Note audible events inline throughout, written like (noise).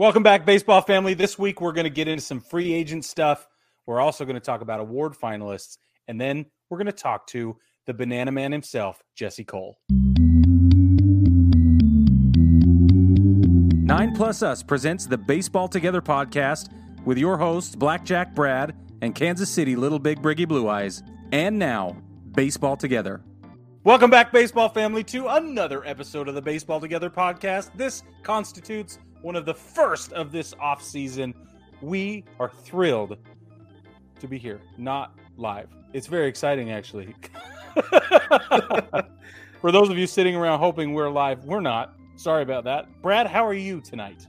Welcome back, baseball family. This week we're going to get into some free agent stuff. We're also going to talk about award finalists, and then we're going to talk to the banana man himself, Jesse Cole. Nine Plus Us presents the Baseball Together podcast with your hosts, Blackjack Brad and Kansas City Little Big Briggy Blue Eyes. And now, Baseball Together. Welcome back, baseball family, to another episode of the Baseball Together podcast. This constitutes one of the first of this off season. We are thrilled to be here, not live. It's very exciting, actually. (laughs) For those of you sitting around hoping we're live, we're not. Sorry about that. Brad, how are you tonight?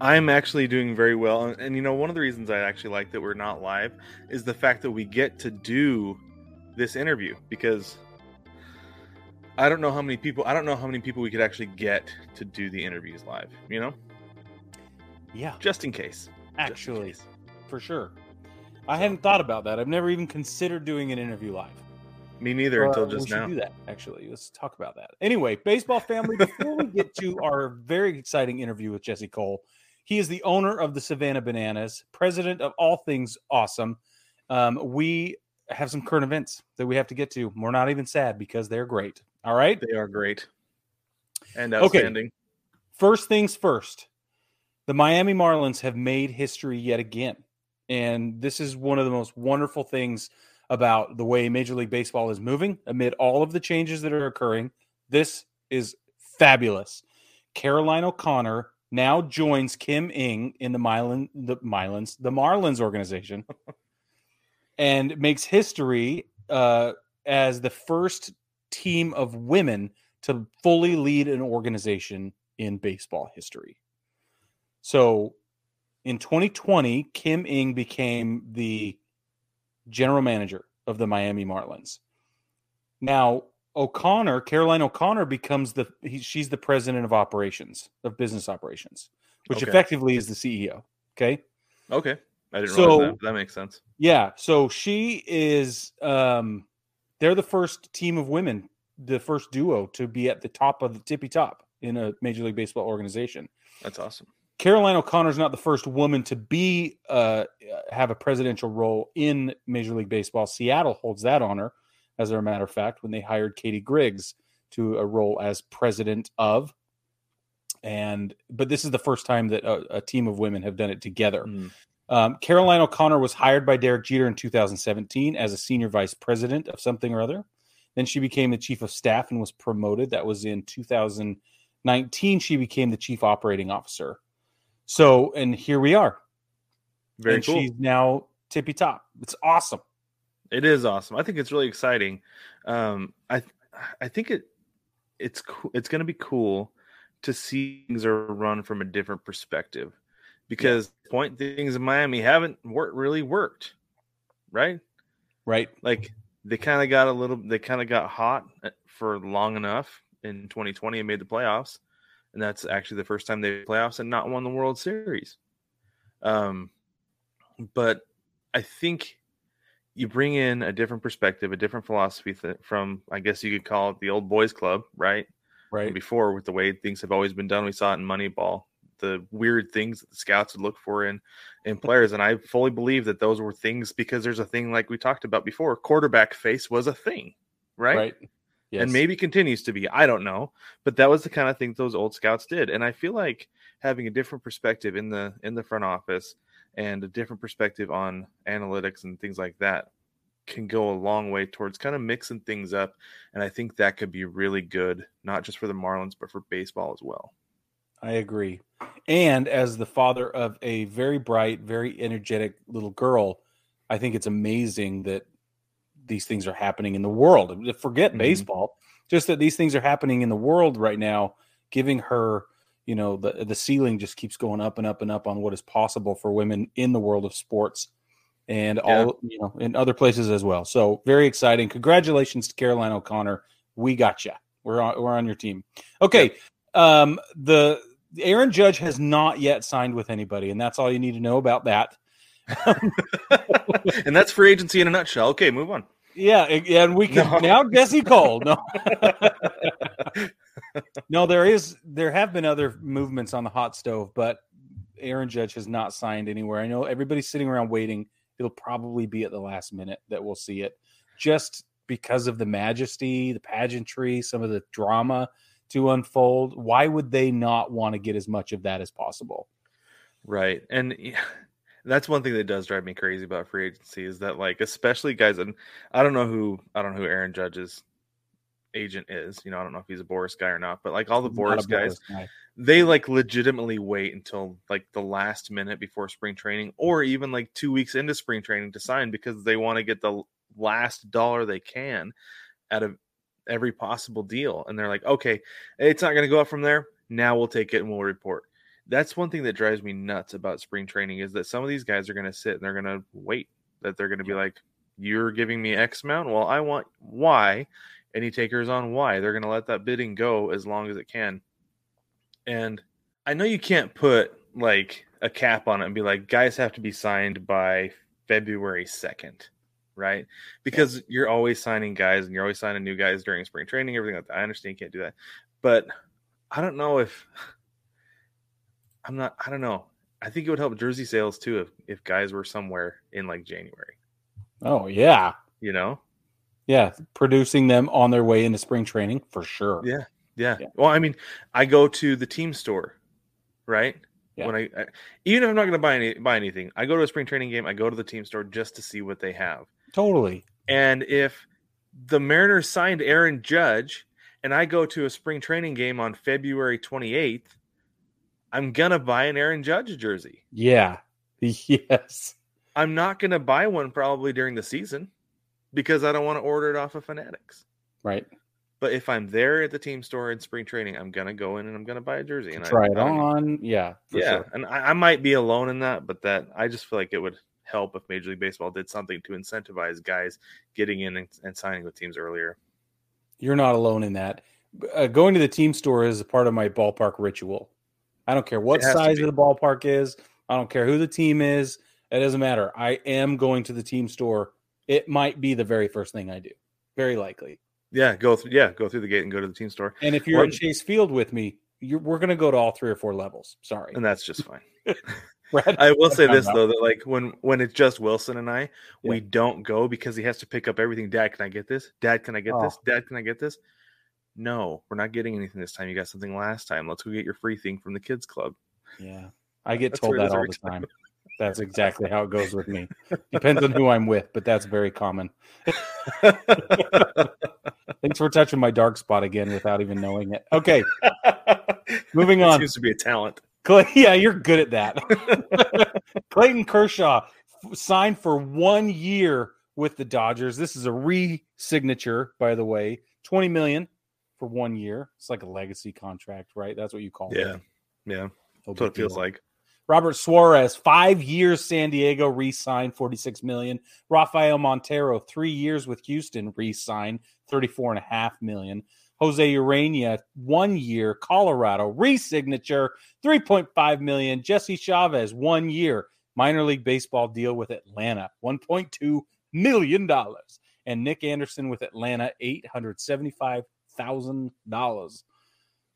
I'm actually doing very well. And, and, you know, one of the reasons I actually like that we're not live is the fact that we get to do this interview because I don't know how many people I don't know how many people we could actually get to do the interviews live, you know? Yeah. Just in case. Actually, in case. for sure. I hadn't thought about that. I've never even considered doing an interview live. Me neither uh, until just now. Do that actually. Let's talk about that. Anyway, baseball family. Before we get to (laughs) our very exciting interview with Jesse Cole, he is the owner of the Savannah Bananas, president of all things awesome. Um, we have some current events that we have to get to. We're not even sad because they're great. All right, they are great and outstanding. Okay. First things first. The Miami Marlins have made history yet again. And this is one of the most wonderful things about the way Major League Baseball is moving amid all of the changes that are occurring. This is fabulous. Caroline O'Connor now joins Kim Ng in the the Milans, the Marlins organization, (laughs) and makes history uh, as the first team of women to fully lead an organization in baseball history. So in 2020, Kim Ng became the general manager of the Miami Marlins. Now, O'Connor, Caroline O'Connor becomes the he, she's the president of operations, of business operations, which okay. effectively is the CEO. Okay. Okay. I didn't so, that. that. makes sense. Yeah. So she is um they're the first team of women, the first duo to be at the top of the tippy top in a Major League Baseball organization. That's awesome. Caroline O'Connor is not the first woman to be uh, have a presidential role in Major League Baseball. Seattle holds that honor, as a matter of fact, when they hired Catie Griggs to a role as president of. And but this is the first time that a, a team of women have done it together. Mm. Um, Caroline O'Connor was hired by Derek Jeter in 2017 as a senior vice president of something or other. Then she became the chief of staff and was promoted. That was in 2019. She became the chief operating officer so, and here we are. Very and cool. She's now tippy top. It's awesome. It is awesome. I think it's really exciting. Um, I I think it it's it's going to be cool to see things are run from a different perspective because yeah. point things in Miami haven't worked really worked, right? Right. Like they kind of got a little, they kind of got hot uh, for long enough in 2020 and made the playoffs, and that's actually the first time they playoffs and not won the World Series. Um, but I think you bring in a different perspective, a different philosophy th- from, I guess you could call it the old boys club, right? Right. And before, with the way things have always been done, we saw it in Moneyball, the weird things that the scouts would look for in in players, and I fully believe that those were things because there's a thing like we talked about before. Quarterback face was a thing, right? Right. Yes. And maybe continues to be. I don't know, but that was the kind of thing those old scouts did, and I feel like having a different perspective in the in the front office and a different perspective on analytics and things like that can go a long way towards kind of mixing things up. And I think that could be really good, not just for the Marlins, but for baseball as well. I agree. And as the father of a very bright, very energetic little girl, I think it's amazing that these things are happening in the world. Forget mm-hmm. baseball, just that these things are happening in the world right now, giving her, you know, the the ceiling just keeps going up and up and up on what is possible for women in the world of sports and yeah. all you know in other places as well. So very exciting. Congratulations to Caroline O'Connor. We got you. We're on we're on your team. Okay. Um the Aaron Judge has not yet signed with anybody, and that's all you need to know about that. (laughs) and that's free agency in a nutshell. Okay, move on. Yeah, and we can (laughs) no. now Jesse Cole. No, (laughs) no, there is there have been other movements on the hot stove, but Aaron Judge has not signed anywhere. I know everybody's sitting around waiting. It'll probably be at the last minute that we'll see it, just because of the majesty, the pageantry, some of the drama to unfold. Why would they not want to get as much of that as possible? Right. And yeah, (laughs) that's one thing that does drive me crazy about free agency is that like especially guys and I don't know who I don't know who Aaron Judge's agent is. You know, I don't know if he's a Boris guy or not, but like all the Boris guys, guy. they like legitimately wait until like the last minute before spring training or even like 2 weeks into spring training to sign because they want to get the last dollar they can out of every possible deal. And they're like, "Okay, it's not going to go up from there. Now we'll take it and we'll report." that's one thing that drives me nuts about spring training is that some of these guys are going to sit and they're going to wait that they're going to be like you're giving me x amount well i want y any takers on y they're going to let that bidding go as long as it can and i know you can't put like a cap on it and be like guys have to be signed by february 2nd right because yeah. you're always signing guys and you're always signing new guys during spring training everything like that i understand you can't do that but i don't know if I'm not. I don't know. I think it would help jersey sales too if if guys were somewhere in like January. Oh yeah, you know. Yeah, producing them on their way into spring training for sure. Yeah, yeah. yeah. Well, I mean, I go to the team store, right? Yeah. When I, I even if I'm not going to buy any buy anything, I go to a spring training game. I go to the team store just to see what they have. Totally. And if the Mariners signed Aaron Judge, and I go to a spring training game on February 28th, I'm gonna buy an Aaron Judge jersey. Yeah. (laughs) Yes. I'm not gonna buy one probably during the season because I don't want to order it off of Fanatics. Right. But if I'm there at the team store in spring training, I'm gonna go in and I'm gonna buy a jersey and I try I, it on. Yeah. Yeah. Sure. And I, I might be alone in that, but that I just feel like it would help if Major League Baseball did something to incentivize guys getting in and, and signing with teams earlier. You're not alone in that. Uh, going to the team store is a part of my ballpark ritual. I don't care what size of the ballpark is. I don't care who the team is. It doesn't matter. I am going to the team store. It might be the very first thing I do. Very likely. Yeah, go through. Yeah, go through the gate and go to the team store. And if you're in Chase Field with me, we're going to go to all three or four levels. Sorry, and that's just fine. (laughs) I will say this though that like when when it's just Wilson and I, yeah. we don't go because he has to pick up everything. Dad, can I get this? Dad, can I get oh. this? Dad, can I get this? no, we're not getting anything this time. You got something last time. Let's go get your free thing from the kids club. Yeah. I get told that all the time. (laughs) That's exactly how it goes with me. (laughs) Depends on who I'm with, but that's very common. (laughs) Thanks for touching my dark spot again without even knowing it. Okay. Moving on. Seems to be a talent. Clay, (laughs) yeah, you're good at that. (laughs) Clayton Kershaw signed for one year with the Dodgers. This is a re-signature, by the way. 20 million for one year. It's like a legacy contract, right? That's what you call yeah. it. Yeah. Yeah. That's what it feels like. Robert Suarez, five years San Diego, re-signed 46 million. Rafael Montero, three years with Houston, re-signed 34 and a half million. Jose Urena, one year, Colorado, re-signature, 3.5 million. Jesse Chavez, one year, minor league baseball deal with Atlanta, 1.2 million dollars. And Nick Anderson with Atlanta, 875 thousand dollars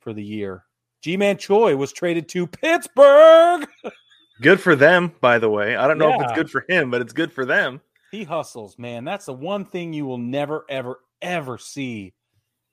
for the year. Ji-Man Choi was traded to Pittsburgh. (laughs) good for them, by the way. I don't know yeah. if it's good for him, but it's good for them. He hustles, man. That's the one thing you will never, ever, ever see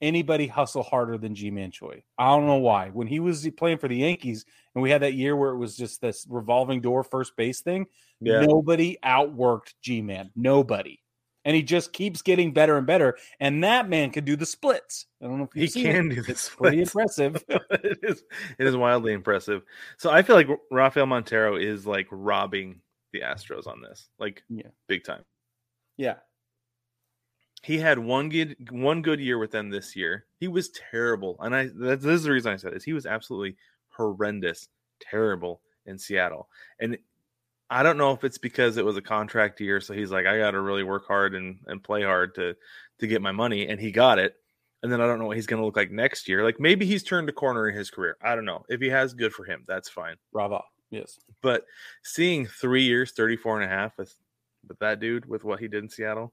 anybody hustle harder than Ji-Man Choi. I don't know why. When he was playing for the Yankees, and we had that year where it was just this revolving door first base thing, yeah. nobody outworked G-Man. Nobody and he just keeps getting better and better. And that man can do the splits. I don't know if he can it. do this. Pretty impressive. (laughs) it is. It is wildly impressive. So I feel like Rafael Montero is like robbing the Astros on this, like yeah. big time. Yeah. He had one good one good year with them this year. He was terrible, and I this is the reason I said this. He was absolutely horrendous, terrible in Seattle, and I don't know if it's because it was a contract year, so he's like, I got to really work hard and, and play hard to to get my money, and he got it. And then I don't know what he's going to look like next year. Like maybe he's turned a corner in his career. I don't know. If he has, good for him. That's fine. Bravo. Yes. But seeing three years, 34 and a half with with that dude with what he did in Seattle,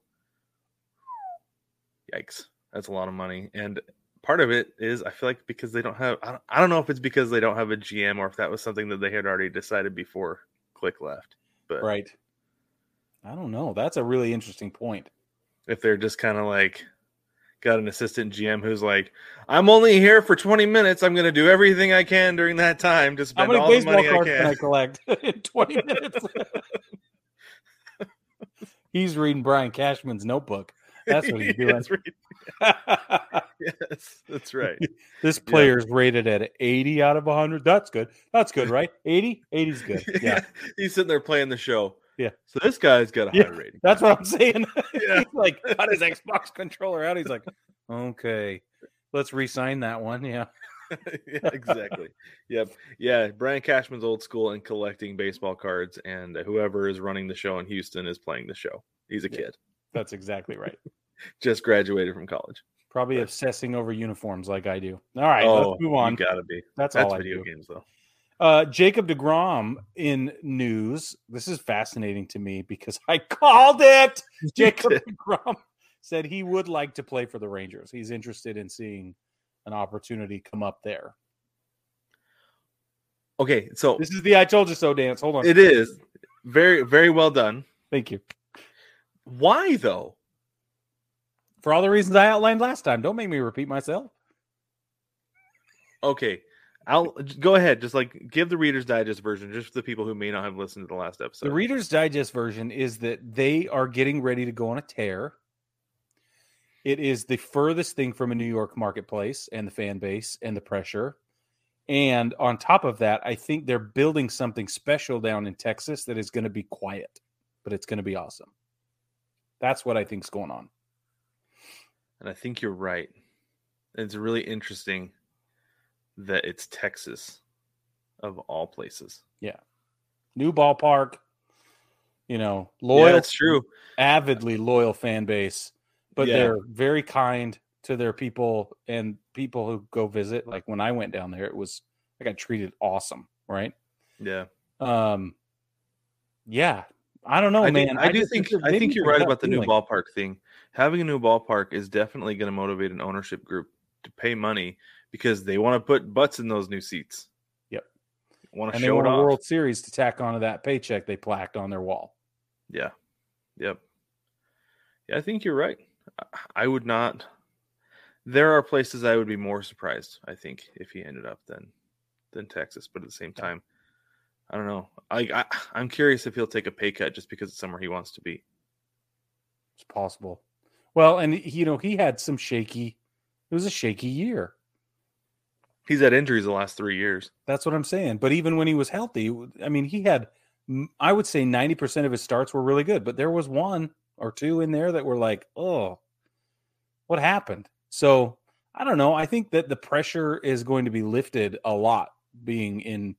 yikes. That's a lot of money. And part of it is I feel like because they don't have I don't, I don't know if it's because they don't have a GM or if that was something that they had already decided before Click left. But Right. I don't know. That's a really interesting point. if they're just kind of like got an assistant GM who's like, I'm only here for 20 minutes. I'm going to do everything I can during that time to How spend many all the money I cards can I collect (laughs) in 20 minutes? (laughs) he's reading Brian Cashman's notebook. (laughs) That's what he's doing. (laughs) Yes, that's right. (laughs) this player player's rated at 80 out of 100. That's good. That's good, right? 80? 80's good. Yeah. He's sitting there playing the show. Yeah. So this guy's got a Yeah. high rating. That's what I'm saying. Yeah. he's like got his Xbox controller out. He's like, okay, let's re-sign that one. Yeah. yeah, exactly. Yep. Yeah. Brian Cashman's old school and collecting baseball cards, and whoever is running the show in Houston is playing the show. He's a Yeah. kid, That's exactly right. (laughs) just graduated from college. Probably obsessing over uniforms like I do. All right, oh, let's move on. You gotta be. That's, That's all I video do. games, though. Uh, Jacob DeGrom in news. This is fascinating to me because I (laughs) called it. Jacob DeGrom said he would like to play for the Rangers. He's interested in seeing an opportunity come up there. Okay, so This is the I told you so dance. Hold on. it is very, very well done. Thank you. Why though? For all the reasons I outlined last time. Don't make me repeat myself. Okay, I'll go ahead. Just like give the Reader's Digest version, just for the people who may not have listened to the last episode. The Reader's Digest version is that they are getting ready to go on a tear. It is the furthest thing from a New York marketplace and the fan base and the pressure. And on top of that, I think they're building something special down in Texas that is going to be quiet, but it's going to be awesome. That's what I think's going on. and I think you're right. It's really interesting that it's Texas, of all places. Yeah. New ballpark, you know, Yeah, loyal, that's true. avidly loyal fan base, but Yeah. they're very kind to their people and people who go visit. Like when I went down there, it was I got treated awesome, right? Yeah, Um, yeah, I don't know, I, man. do, I do think I think you're right about the new ballpark thing. Having a new ballpark is definitely going to motivate an ownership group to pay money because they want to put butts in those new seats. Yep. Want to and they show it want a. World Series to tack onto that paycheck they plaqued on their wall. Yeah. Yep. Yeah, I think you're right. I- I would not. There are places I would be more surprised. I think if he ended up than than Texas, but at the same time, I don't know. I, I (sighs) I'm curious if he'll take a pay cut just because it's somewhere he wants to be. It's possible. Well, and he- you know he had some shaky. It was a shaky year. He's had injuries the last three years. That's what I'm saying. But even when he was healthy, I mean, he had, I would say 90% of his starts were really good, but there was one or two in there that were like, oh, what happened? So I don't know. I think that the pressure is going to be lifted a lot being in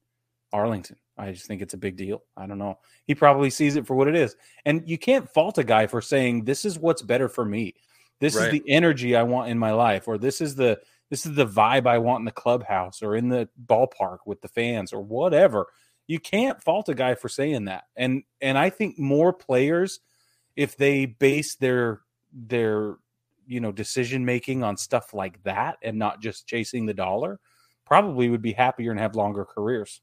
Arlington. I just think it's a big deal. I don't know. He probably sees it for what it is. And you can't fault a guy for saying, this is what's better for me. This Right. is the energy I want in my life, or this is the this is the vibe I want in the clubhouse or in the ballpark with the fans or whatever. You can't fault a guy for saying that. And and I think more players if they base their their you know decision making on stuff like that and not just chasing the dollar probably would be happier and have longer careers.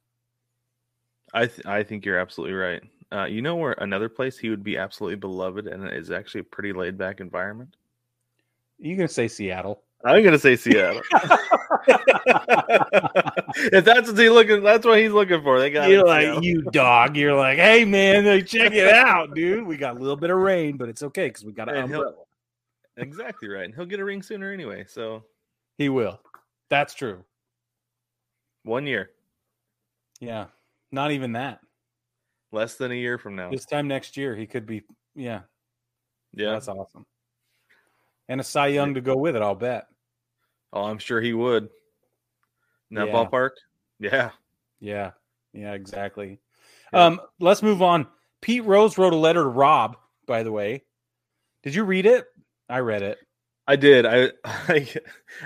I th- I think you're absolutely right. Uh, you know where another place he would be absolutely beloved and is actually a pretty laid back environment. You can say Seattle. I'm gonna say Seattle. (laughs) if that's what he's looking, that's what he's looking for. They got You're like Seattle. you dog. You're like, hey man, check it out, dude. We got a little bit of rain, but it's okay because we got an And umbrella. exactly right, and he'll get a ring sooner anyway. So He will. That's true. one year, Yeah, not even that. less than a year from now. This time next year, he could be. Yeah, yeah. that's awesome. And a Cy Young to go with it, I'll bet. Oh, I'm sure he would. In that Yeah. ballpark. Yeah. Yeah, yeah, exactly. Yeah. Um, let's move on. Pete Rose wrote a letter to Rob. By the way, did you read it? I read it. I did. I, (laughs) I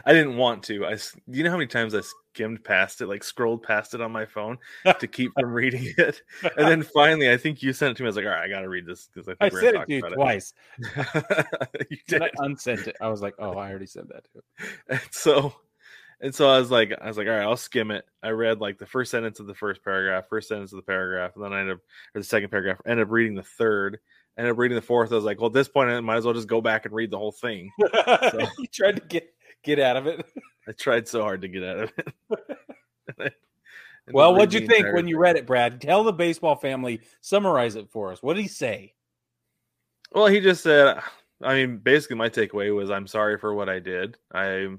I didn't want to. I you know how many times I skimmed past it, like scrolled past it on my phone to (laughs) keep from reading (laughs) it, and then finally, I think you sent it to me. I was like, all right, I got to read this because I I think sent it to you twice. you did. I unsent it. I was like, oh, I already said that too. And so and so I was like, I was like, all right, I'll skim it. I read like the first sentence of the first paragraph, first sentence of the paragraph, and then I ended up or the second paragraph, ended up reading the third, ended up reading the fourth. I was like, well, at this point, I might as well just go back and read the whole thing. (laughs) you tried to get get out of it. I tried so hard to get out of it. (laughs) (laughs) And I ended Well, what'd you think when you read it, Brad? Tell the baseball family, summarize it for us. What did he say? Well, he just said, I mean, basically, my takeaway was, I'm sorry for what I did. I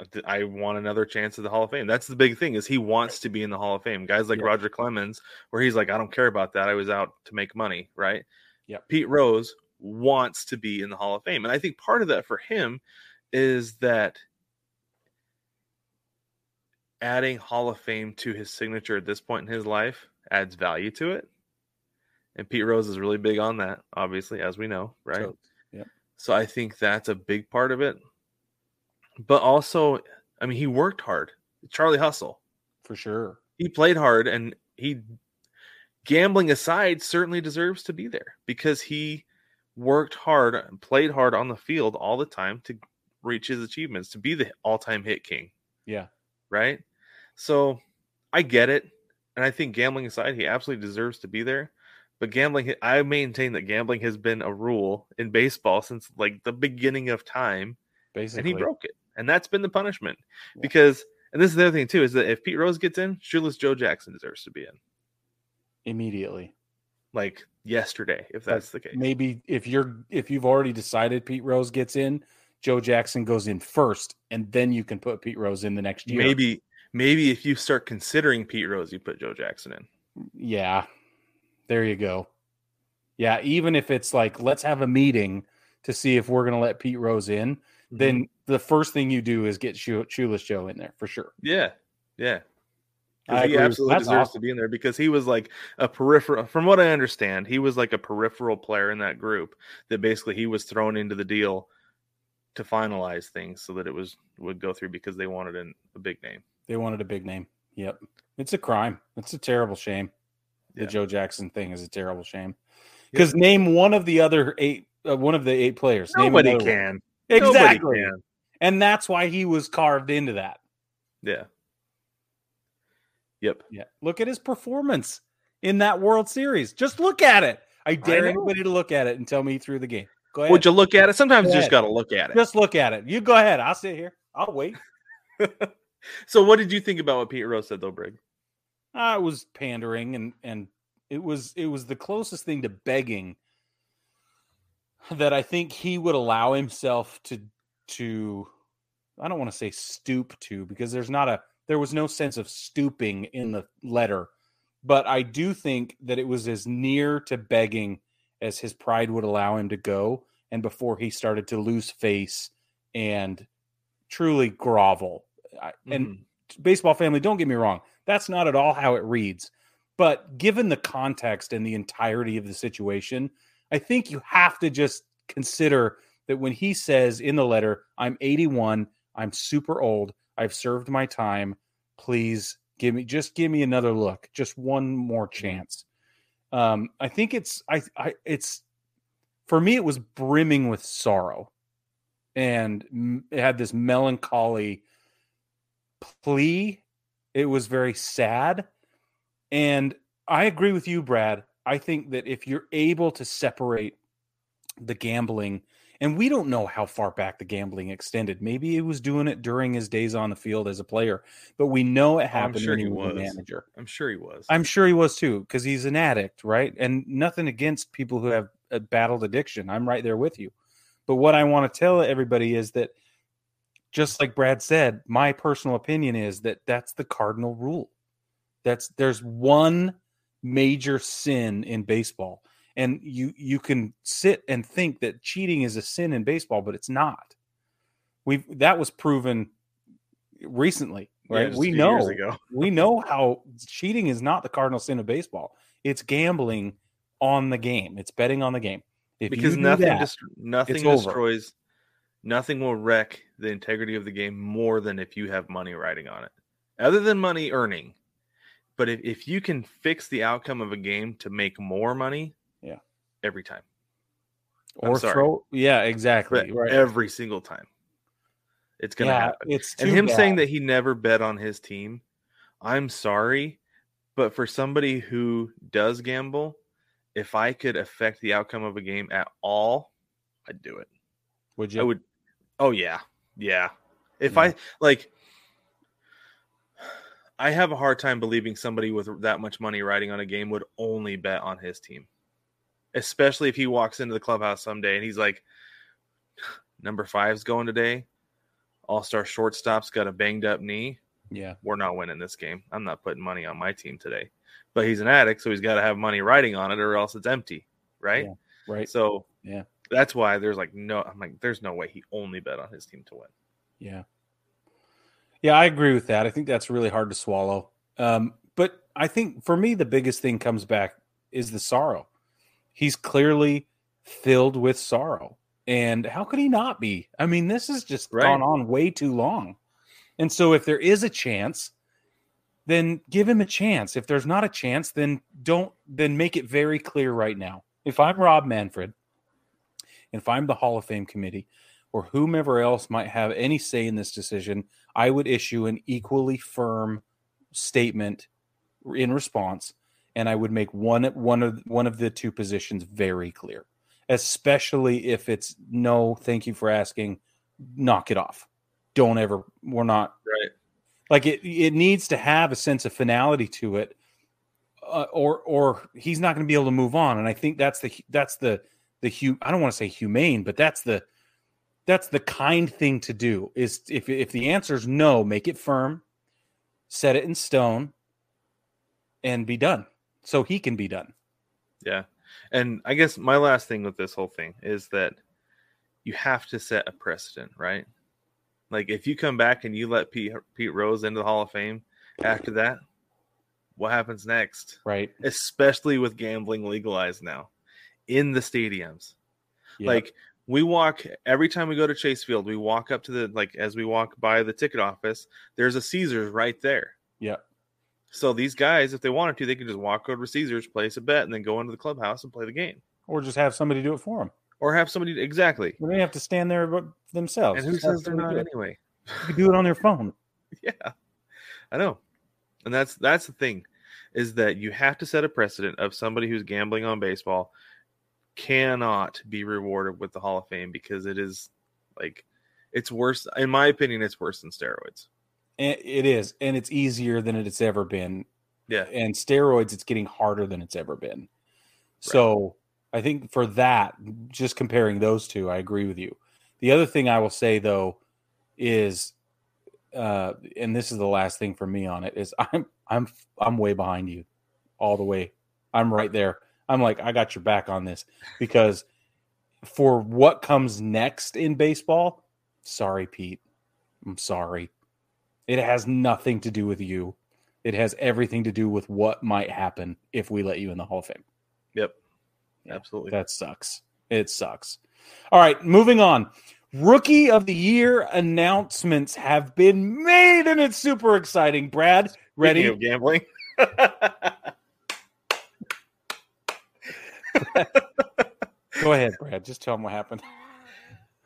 Uh, I want another chance at the Hall of Fame. That's the big thing is he wants to be in the Hall of Fame. Guys like Yeah. Roger Clemens, where he's like, I don't care about that. I was out to make money, right? Yeah. Pete Rose wants to be in the Hall of Fame, and I think part of that for him is that adding Hall of Fame to his signature at this point in his life adds value to it. And Pete Rose is really big on that, obviously, as we know, right? So, yep. So I think that's a big part of it. But also, I mean, he worked hard. Charlie Hustle. for sure. He played hard and he gambling aside certainly deserves to be there because he worked hard and played hard on the field all the time to reach his achievements, to be the all-time hit king, Yeah. right? So I get it. And I think gambling aside, he absolutely deserves to be there. But gambling, I maintain that gambling has been a rule in baseball since like the beginning of time Basically. and he broke it, and that's been the punishment. Yeah. Because, and this is the other thing too, is that if Pete Rose gets in, Shoeless Joe Jackson deserves to be in, immediately. like yesterday, if that's the case. Maybe if you're if you've already decided Pete Rose gets in, Joe Jackson goes in first, and then you can put Pete Rose in the next year. Maybe, maybe if you start considering Pete Rose, you put Joe Jackson in. Yeah. There you go. Yeah, even if it's like let's have a meeting to see if we're going to let Pete Rose in, Mm-hmm. then the first thing you do is get Shoe- Shoeless Joe in there for sure. yeah, yeah. He absolutely deserves awesome. to be in there because he was like a peripheral. From what I understand, he was like a peripheral player in that group. That basically he was thrown into the deal to finalize things so that it was would go through because they wanted an, a big name. They wanted a big name. Yep. It's a crime. It's a terrible shame. The Yeah. Joe Jackson thing is a terrible shame. Yeah. Because name one of the other eight, uh, one of the eight players. Name Nobody another one. Exactly. And that's why he was carved into that. Yeah. Yep. Yeah. Look at his performance in that World Series. Just look at it. I dare know. anybody to look at it and tell me through the game. Go ahead. Would you look at it? Sometimes you just got to look at it. Just look at it. You go ahead. I'll sit here. I'll wait. (laughs) So, what did you think about what Pete Rose said, though, Brig? I was pandering and and it was it was the closest thing to begging that I think he would allow himself to to I don't want to say stoop to because there's not a there was no sense of stooping in the letter but I do think that it was as near to begging as his pride would allow him to go and before he started to lose face and truly grovel I, and mm-hmm. baseball family, don't get me wrong. That's not at all how it reads. But given the context and the entirety of the situation, I think you have to just consider that when he says in the letter, I'm 81, I'm super old, I've served my time, please give me just give me another look, just one more chance. Um, I think it's I, I it's for me it was brimming with sorrow and it had this melancholy plea. It was very sad. And I agree with you, Brad. I think that if you're able to separate the gambling, and we don't know how far back the gambling extended. Maybe he was doing it during his days on the field as a player, but we know it oh, happened sure when he was, a manager. I'm sure he was. I'm sure he was too, because he's an addict, right? And nothing against people who have battled addiction. I'm right there with you. But what I want to tell everybody is that, just like Brad said, my personal opinion is that that's the cardinal rule. That's there's one major sin in baseball, and you you can sit and think that cheating is a sin in baseball, but it's not. We've that was proven recently, right? a we know (laughs) we know how cheating is not the cardinal sin of baseball. It's gambling on the game. It's betting on the game. If because nothing that, dest- nothing it's over. destroys nothing will wreck the integrity of the game more than if you have money riding on it, other than money earning. But if, if you can fix the outcome of a game to make more money, Yeah. every time, or sorry. throw. Yeah, exactly. Right. every single time, it's gonna yeah, happen. it's And him saying that he never bet on his team, I'm sorry, but for somebody who does gamble, if I could affect the outcome of a game at all, I'd do it. would you? I would. Oh yeah, yeah. If Yeah. I like, I have a hard time believing somebody with that much money riding on a game would only bet on his team, especially if he walks into the clubhouse someday and he's like, "Number five's going today. All star shortstop's got a banged up knee. Yeah, We're not winning this game. I'm not putting money on my team today." But he's an addict, so he's got to have money riding on it, or else it's empty, right? Yeah. right. So Yeah. that's why there's like no. I'm like, there's no way he only bet on his team to win. Yeah. Yeah, I agree with that. I think that's really hard to swallow. Um, but I think for me, the biggest thing comes back is the sorrow. He's clearly filled with sorrow. And how could he not be? I mean, this has just Right. gone on way too long. And so if there is a chance, then give him a chance. If there's not a chance, then don't then make it very clear right now. If I'm Rob Manfred, if I'm the Hall of Fame committee, or whomever else might have any say in this decision, I would issue an equally firm statement in response, and I would make one one of one of the two positions very clear, especially if it's no, thank you for asking, knock it off. Don't ever. We're not Right. like it. It needs to have a sense of finality to it, uh, or or he's not going to be able to move on. And I think that's the that's the the hu- I don't want to say humane, but that's the that's the kind thing to do. Is if if the answer is no, make it firm, set it in stone, and be done. So he can be done. Yeah. And I guess my last thing with this whole thing is that you have to set a precedent, right? Like if you come back and you let Pete Pete Rose into the Hall of Fame after that, what happens next? Right. Especially with gambling legalized now in the stadiums. Yeah. Like we walk every time we go to Chase Field, we walk up to the like as we walk by the ticket office, there's a Caesars right there. yeah. So these guys, if they wanted to, they could just walk over to Caesars, place a bet, and then go into the clubhouse and play the game. Or just have somebody do it for them. Or have somebody exactly. They don't have to stand there themselves. And who Just says they're not anyway? You do it on their phone. (laughs) Yeah. I know. And that's that's the thing is that you have to set a precedent of somebody who's gambling on baseball cannot be rewarded with the Hall of Fame because it is like it's worse in my opinion it's worse than steroids. It is, and it's easier than it's ever been. Yeah. And steroids, it's getting harder than it's ever been. So I think for that, just comparing those two, I agree with you. The other thing I will say though is, uh, and this is the last thing for me on it is I'm I'm I'm way behind you, all the way. I'm right there. I'm like I got your back on this because for what comes next in baseball, sorry, Pete. I'm sorry. It has nothing to do with you. It has everything to do with what might happen if we let you in the Hall of Fame. Yep. Yeah, Absolutely. That sucks. It sucks. All right, moving on. Rookie of the year announcements have been made, and it's super exciting. Brad, ready? Speaking of gambling. (laughs) Go ahead, Brad. Just tell them what happened.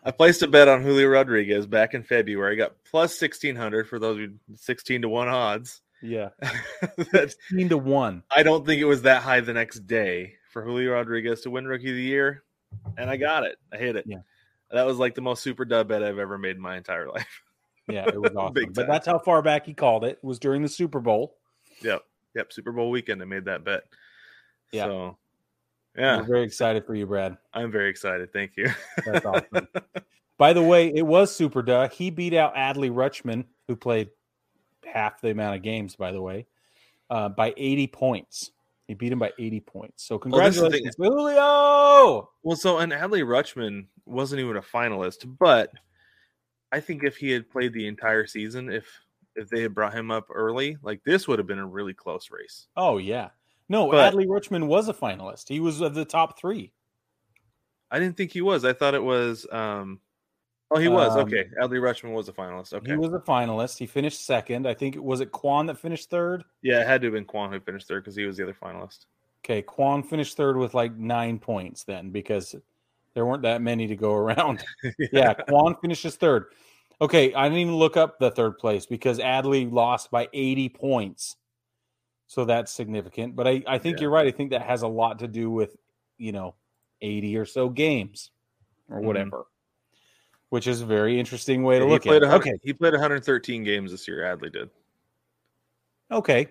I placed a bet on Julio Rodriguez back in February. I got plus sixteen hundred for those sixteen to one odds. Yeah, (laughs) 16 to 1. I don't think it was that high the next day for Julio Rodriguez to win Rookie of the Year, and I got it. I hit it. Yeah. That was like the most super dub bet I've ever made in my entire (laughs) life. Yeah, it was awesome. Big but that's how far back he called it. Was during the Super Bowl. Yep, yep. Super Bowl weekend, I made that bet. Yeah. So, yeah, We're very excited for you, Brad. I'm very excited. Thank you. That's awesome. (laughs) By the way, it was super duh. He beat out Adley Rutschman, who played half the amount of games, by the way, uh, by 80 points. He beat him by 80 points. So Well, this is the thing. congratulations, Julio. Well, so and Adley Rutschman wasn't even a finalist, but I think if he had played the entire season, if if they had brought him up early, like this would have been a really close race. Oh, yeah. No, But- Adley Rutschman was a finalist. He was of the top three. I didn't think he was. I thought it was um Oh, he was Um, okay. Adley Rutschman was a finalist. Okay, He was a finalist. He finished second. I think it was it Kwan that finished third. yeah, it had to have been Kwan who finished third because he was the other finalist. Okay, Kwan finished third with like nine points then because there weren't that many to go around. (laughs) yeah, Kwan finishes third. Okay, I didn't even look up the third place because Adley lost by 80 points. So that's significant. But I, I think Yeah. you're right. I think that has a lot to do with, you know, 80 or so games or Mhm. whatever, which is a very interesting way to he look at it. Okay. He played 113 games this year. Adley did. Okay.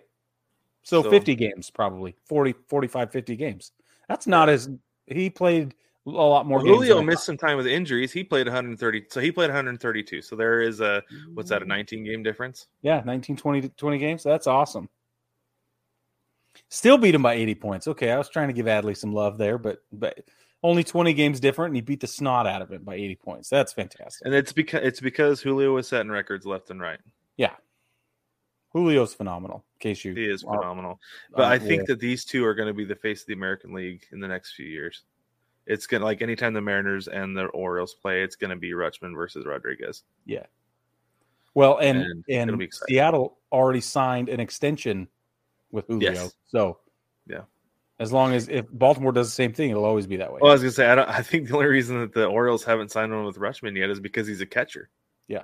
So, So- 50 games, probably 40, 45, 50 games. That's not as he played a lot more Well, games. Julio missed some time with injuries. He played 130. So he played 132. So there is a what's that? A 19 game difference. Yeah, 19, 20, 20 games. That's awesome. Still beat him by 80 points. Okay, I was trying to give Adley some love there, but but only 20 games different, and he beat the snot out of it by 80 points. That's fantastic. And it's because it's because Julio was setting records left and right. Yeah. Julio's phenomenal. In case you He is phenomenal. But uh, I think aware. that these two are going to be the face of the American League in the next few years. It's gonna like anytime the Mariners and the Orioles play, it's gonna be Rutschman versus Rodriguez. Yeah. Well, and and and. Seattle already signed an extension with Julio. Yes. So Yeah. as long as if Baltimore does the same thing, it'll always be that way. Well, I was gonna say I, don't, I think the only reason that the Orioles haven't signed one with Rutschman yet is because he's a catcher. Yeah.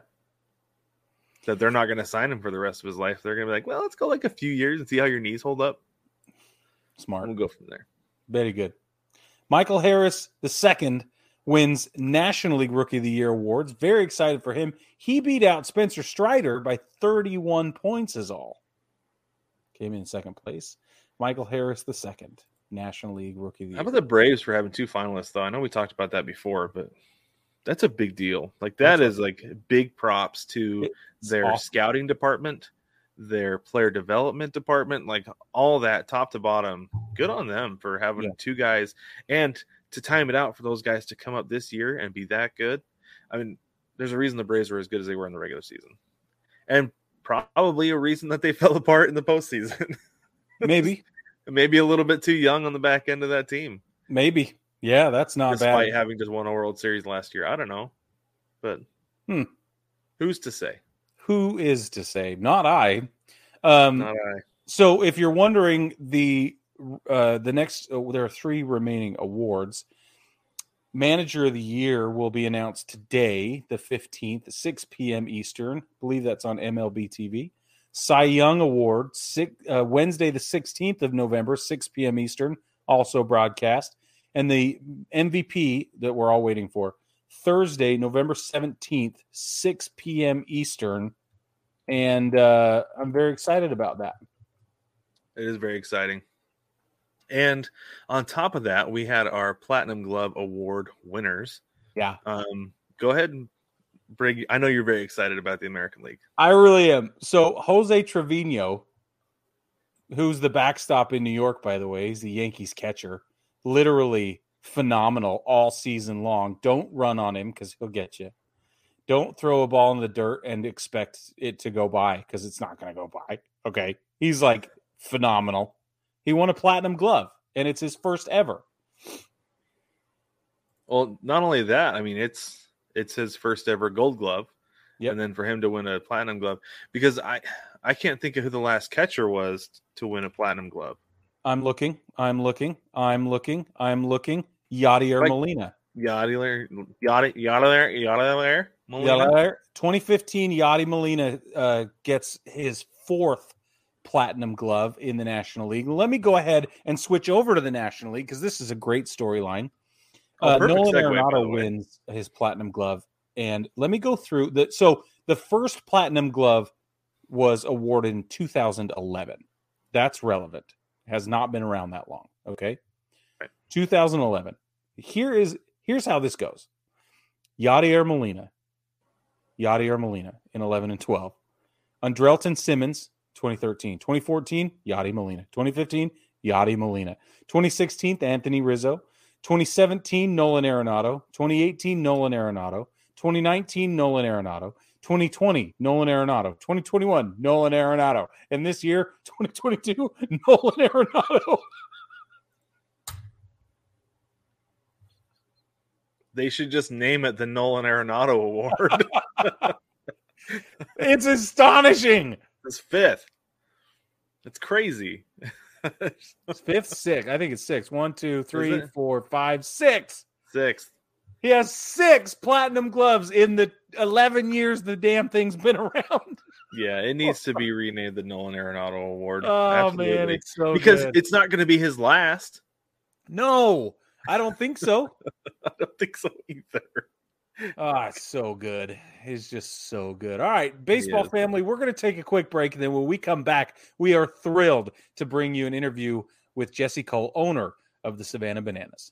That they're not going to sign him for the rest of his life. They're going to be like, well, let's go like a few years and see how your knees hold up. Smart. We'll go from there. Very good. Michael Harris the second wins National League Rookie of the Year awards. Very excited for him. He beat out Spencer Strider by 31 points is all. Came in second place. Michael Harris the second National League Rookie of the How Year. about the Braves for having two finalists, though? I know we talked about that before, but that's a big deal. Like that That's is like big props to their awesome. scouting department, their player development department, like all that top to bottom. Good on them for having Yeah. two guys and to time it out for those guys to come up this year and be that good. I mean, there's a reason the Braves were as good as they were in the regular season, and probably a reason that they (laughs) fell apart in the postseason. (laughs) Maybe. Maybe a little bit too young on the back end of that team Maybe. Yeah, that's not despite bad. having just won a World Series last year. I don't know, but Hmm. who's to say? Who is to say? Not I. Um, Not I. So, if you're wondering, the uh, the next uh, there are three remaining awards. Manager of the Year will be announced today, the 15th, 6 p.m. Eastern. I believe that's on MLB TV. Cy Young Award, six, uh, Wednesday, the 16th of November, 6 p.m. Eastern, also broadcast. And the MVP that we're all waiting for, Thursday, November 17th, 6 p.m. Eastern. And uh, I'm very excited about that. It is very exciting. And on top of that, we had our Platinum Glove Award winners. Yeah. Um, go ahead and bring. I know you're very excited about the American League. I really am. So Jose Trevino, who's the backstop in New York, by the way, he's the Yankees catcher. Literally phenomenal all season long. Don't run on him because he'll get you. Don't throw a ball in the dirt and expect it to go by because it's not going to go by. Okay. He's like phenomenal. He won a platinum glove and it's his first ever. Well, not only that, I mean it's it's his first ever Gold Glove, Yep. and then for him to win a Platinum Glove, because I I can't think of who the last catcher was to win a Platinum Glove. I'm looking. I'm looking. I'm looking. I'm looking. Yadier Like- Molina. Yada there yada there. Molina? Yadier, 2015, Yadi Molina uh, gets his fourth platinum glove in the National League. Let me go ahead and switch over to the National League because this is a great storyline. Oh, Uh, Nolan segue, Arenado wins his platinum glove, and let me go through the. So the first platinum glove was awarded in 2011. That's relevant. Has not been around that long. Okay, Right. 2011. Here is here's how this goes. Yadier Molina, Yadier Molina in 11 and 12. Andrelton Simmons, 2013. 2014, Yadi Molina. 2015, Yadi Molina. 2016, Anthony Rizzo. 2017, Nolan Arenado. 2018, Nolan Arenado. 2019, Nolan Arenado. 2020, Nolan Arenado. 2021, Nolan Arenado. And this year, (laughs) 2022, Nolan Arenado. They should just name it the Nolan Arenado Award. (laughs) it's astonishing. It's fifth. It's crazy. It's fifth, six. I think it's six. One, two, three, four, five, six. Sixth. He has six platinum gloves in the 11 years the damn thing's been around. Yeah, it needs to be renamed the Nolan Arenado Award. Oh man, it's so because good. it's not going to be his last. no, I don't think so. (laughs) I don't think so either. Ah, it's so good. It's just so good. All right, baseball family, we're going to take a quick break. And then when we come back, we are thrilled to bring you an interview with Jesse Cole, owner of the Savannah Bananas.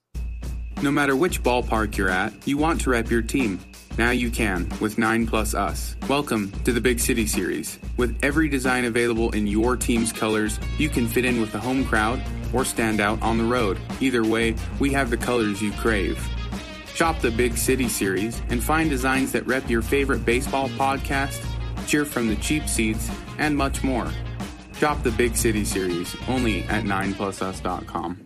No matter which ballpark you're at, you want to rep your team. Now you can with 9 Plus Us. Welcome to the Big City Series. With every design available in your team's colors, you can fit in with the home crowd or stand out on the road. Either way, we have the colors you crave. Shop the Big City Series and find designs that rep your favorite baseball podcast, cheer from the cheap seats, and much more. Shop the Big City Series only at 9plusus.com.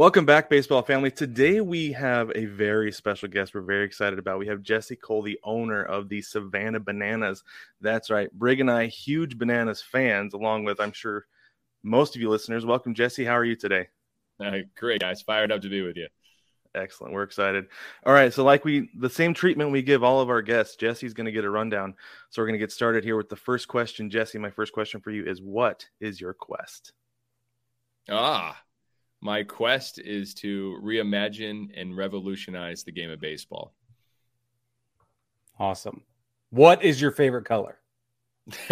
Welcome back, baseball family. Today we have a very special guest we're very excited about. We have Jesse Cole, the owner of the Savannah Bananas. That's right. Brig and I, huge bananas fans, along with, I'm sure, most of you listeners. Welcome, Jesse. How are you today? Uh, great, guys. Fired up to be with you. Excellent. We're excited. All right. So, like we, the same treatment we give all of our guests, Jesse's going to get a rundown. So, we're going to get started here with the first question. Jesse, my first question for you is What is your quest? Ah, my quest is to reimagine and revolutionize the game of baseball. Awesome. What is your favorite color? (laughs)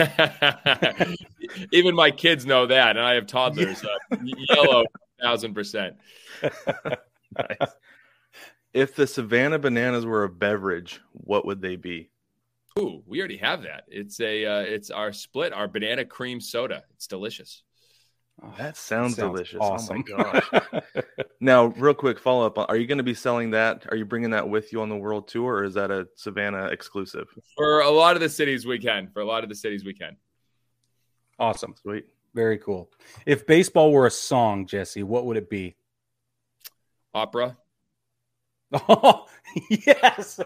Even my kids know that, and I have toddlers. Uh, yellow, thousand percent. Nice. if the Savannah Bananas were a beverage, what would they be? Ooh, we already have that. It's a, uh, it's our split, our banana cream soda. It's delicious. Oh, That sounds, delicious. Awesome. Oh my gosh. (laughs) now, real quick follow up. Uh, are you going to be selling that? Are you bringing that with you on the world tour, or is that a Savannah exclusive? For a lot of the cities, we can. For a lot of the cities, we can. awesome. Sweet. Very cool. If baseball were a song, Jesse, what would it be? Opera. Oh, (laughs) yes.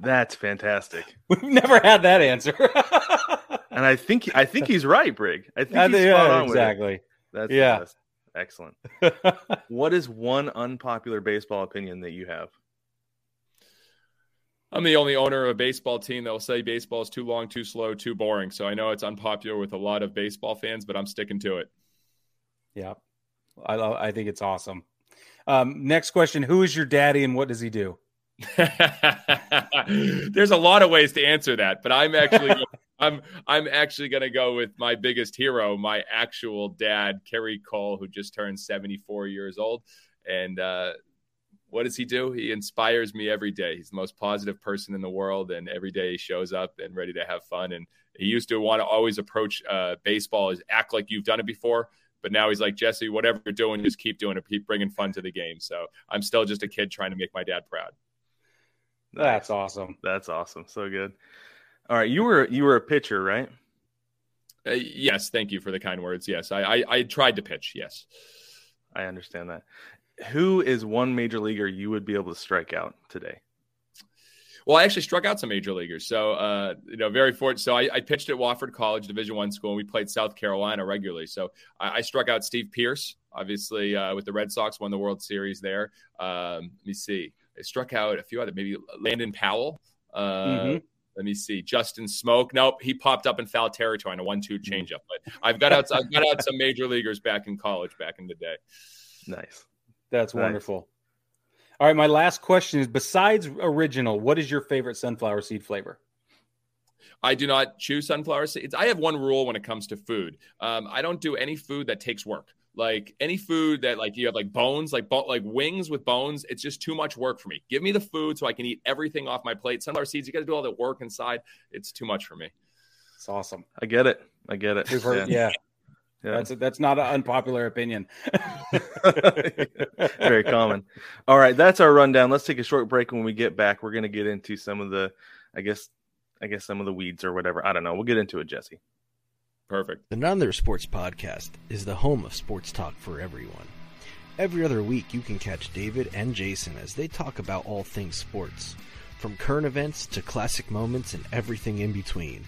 That's fantastic. (laughs) We've never had that answer. (laughs) And I think I think he's right, Brig. I think I he's think- spot yeah, on with it. exactly. That's Yeah. that's excellent. What is one unpopular baseball opinion that you have? I'm the only owner of a baseball team that will say baseball is too long, too slow, too boring. So I know it's unpopular with a lot of baseball fans, but I'm sticking to it. yeah. I, lo- I think it's awesome. Um, next question Who is your daddy and what does he do? (laughs) There's a lot of ways to answer that, but I'm actually (laughs) I'm I'm actually going to go with my biggest hero, my actual dad, Kerry Cole, who just turned 74 years old, and uh, what does he do? He inspires me every day. He's the most positive person in the world, and every day he shows up and ready to have fun. And he used to want to always approach uh, baseball as act like you've done it before. But now he's like, Jesse, whatever you're doing, just keep doing it. Keep bringing fun to the game. So I'm still just a kid trying to make my dad proud. That's awesome. That's awesome. So good. All right, you were you were a pitcher, right? Uh, yes, thank you for the kind words. Yes, I, I I tried to pitch. Yes, I understand that. Who is one major leaguer you would be able to strike out today? Well, I actually struck out some major leaguers. So uh, you know, very fortunate. So I, I pitched at Wofford College, Division One school, and we played South Carolina regularly. So I, I struck out Steve Pearce, obviously uh, with the Red Sox, won the World Series there. Um, let me see. I struck out a few other, maybe Landon Powell. Uh, Mhm. Let me see. Justin Smoak. Nope, he popped up in foul territory on a one-two changeup. But I've got out. I've got out some major leaguers back in college, back in the day. Nice. That's Nice. wonderful. All right, my last question is besides original, what is your favorite sunflower seed flavor? I do not choose sunflower seeds. I have one rule when it comes to food. Um, I don't do any food that takes work. Like any food that like you have like bones, like bo- like wings with bones, it's just too much work for me. Give me the food so I can eat everything off my plate. Sunflower seeds, you got to do all the work inside. It's too much for me. It's awesome. I get it. I get it. We've heard, Yeah. yeah, Yeah. that's that's not an unpopular opinion. (laughs) Very common. All right, that's our rundown. Let's take a short break. When we get back, we're going to get into some of the, I guess, I guess some of the weeds or whatever. I don't know. We'll get into it, Jesse. Perfect. The None Sports Podcast is the home of sports talk for everyone. Every other week, you can catch David and Jason as they talk about all things sports, from current events to classic moments and everything in between.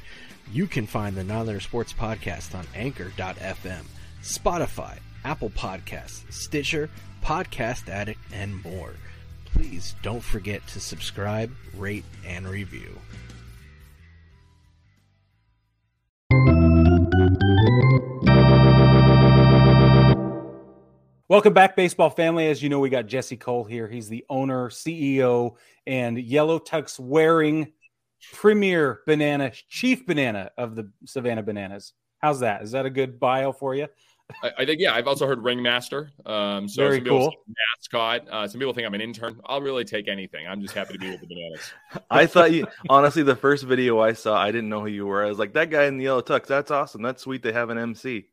You can find the Non Sports Podcast on Anchor.fm, Spotify, Apple Podcasts, Stitcher, Podcast Addict, and more. Please don't forget to subscribe, rate, and review. Welcome back, baseball family. As you know, we got Jesse Cole here. He's the owner, CEO, and yellow tux wearing premier banana, chief banana of the Savannah Bananas. How's that? Is that a good bio for you? I, I think yeah. I've also heard ringmaster. Um, so Very some cool. mascot. Uh, some people think I'm an intern. I'll really take anything. I'm just happy to be with the bananas. (laughs) I thought you honestly the first video I saw, I didn't know who you were. I was like, that guy in the yellow tux, that's awesome. That's sweet They have an MC.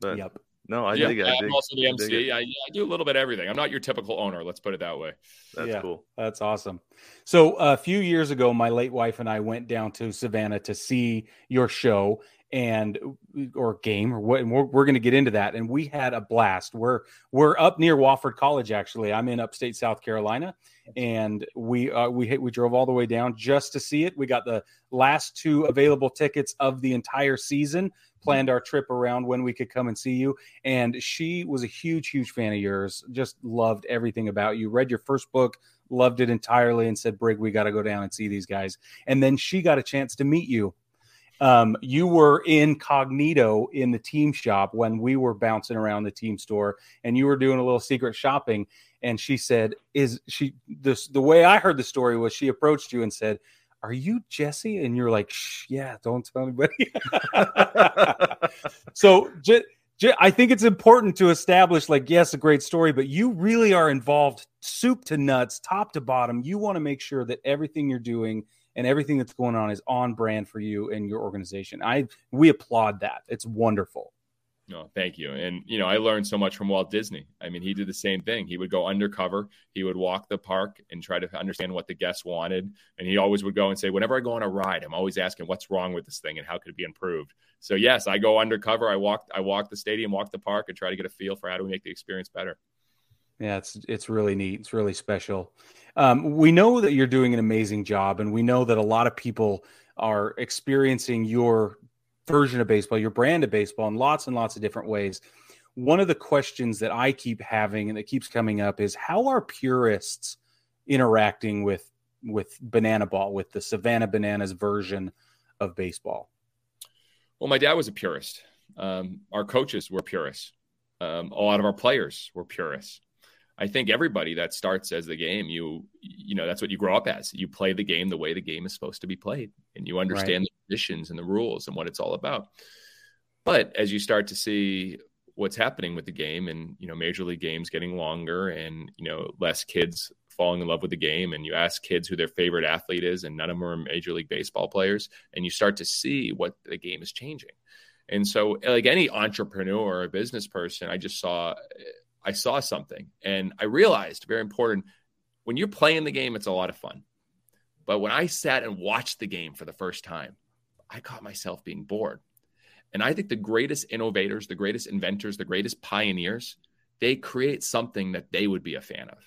But Yep. No, I yeah, dig it. I I'm dig, also the MC. it. I, I do a little bit of everything. I'm not your typical owner. Let's put it that way. That's Yeah. cool. That's awesome. So a few years ago, my late wife and I went down to Savannah to see your show and or game or what. And we're, we're going to get into that. And we had a blast. We're we're up near Wofford College. Actually, I'm in upstate South Carolina, and we uh, we hit, we drove all the way down just to see it. We got the last two available tickets of the entire season. Planned our trip around when we could come and see you. And she was a huge, huge fan of yours. Just loved everything about you. Read your first book, loved it entirely, and said, Brig, we got to go down and see these guys. And then she got a chance to meet you. Um, you were incognito in the team shop when we were bouncing around the team store, and you were doing a little secret shopping. And she said, "Is she this?" The way I heard the story was she approached you and said, "Are you Jesse?" And you're like, "Yeah, don't tell anybody." (laughs) so, j- j- I think it's important to establish, like, yes, a great story, but you really are involved, soup to nuts, top to bottom. You want to make sure that everything you're doing and everything that's going on is on brand for you and your organization. I we applaud that. It's wonderful. No, thank you. And you know, I learned so much from Walt Disney. I mean, he did the same thing. He would go undercover. He would walk the park and try to understand what the guests wanted. And he always would go and say, "Whenever I go on a ride, I'm always asking what's wrong with this thing and how could it be improved." So yes, I go undercover. I walk, I walk the stadium, walk the park, and try to get a feel for how do we make the experience better. Yeah, it's it's really neat. It's really special. Um, we know that you're doing an amazing job, and we know that a lot of people are experiencing your version of baseball, your brand of baseball, in lots and lots of different ways. One of the questions that I keep having and that keeps coming up is how are purists interacting with with banana ball, with the Savannah Bananas version of baseball? Well, my dad was a purist. Um, our coaches were purists. Um, a lot of our players were purists. I think everybody that starts as the game, you you know, that's what you grow up as. You play the game the way the game is supposed to be played, and you understand the conditions and the rules and what it's all about. But as you start to see what's happening with the game, and you know, major league games getting longer, and you know, less kids falling in love with the game, and you ask kids who their favorite athlete is, and none of them are major league baseball players, and you start to see what the game is changing. And so, like any entrepreneur or business person, I just saw I saw something and I realized very important when you're playing the game, it's a lot of fun. But when I sat and watched the game for the first time, I caught myself being bored. And I think the greatest innovators, the greatest inventors, the greatest pioneers, they create something that they would be a fan of.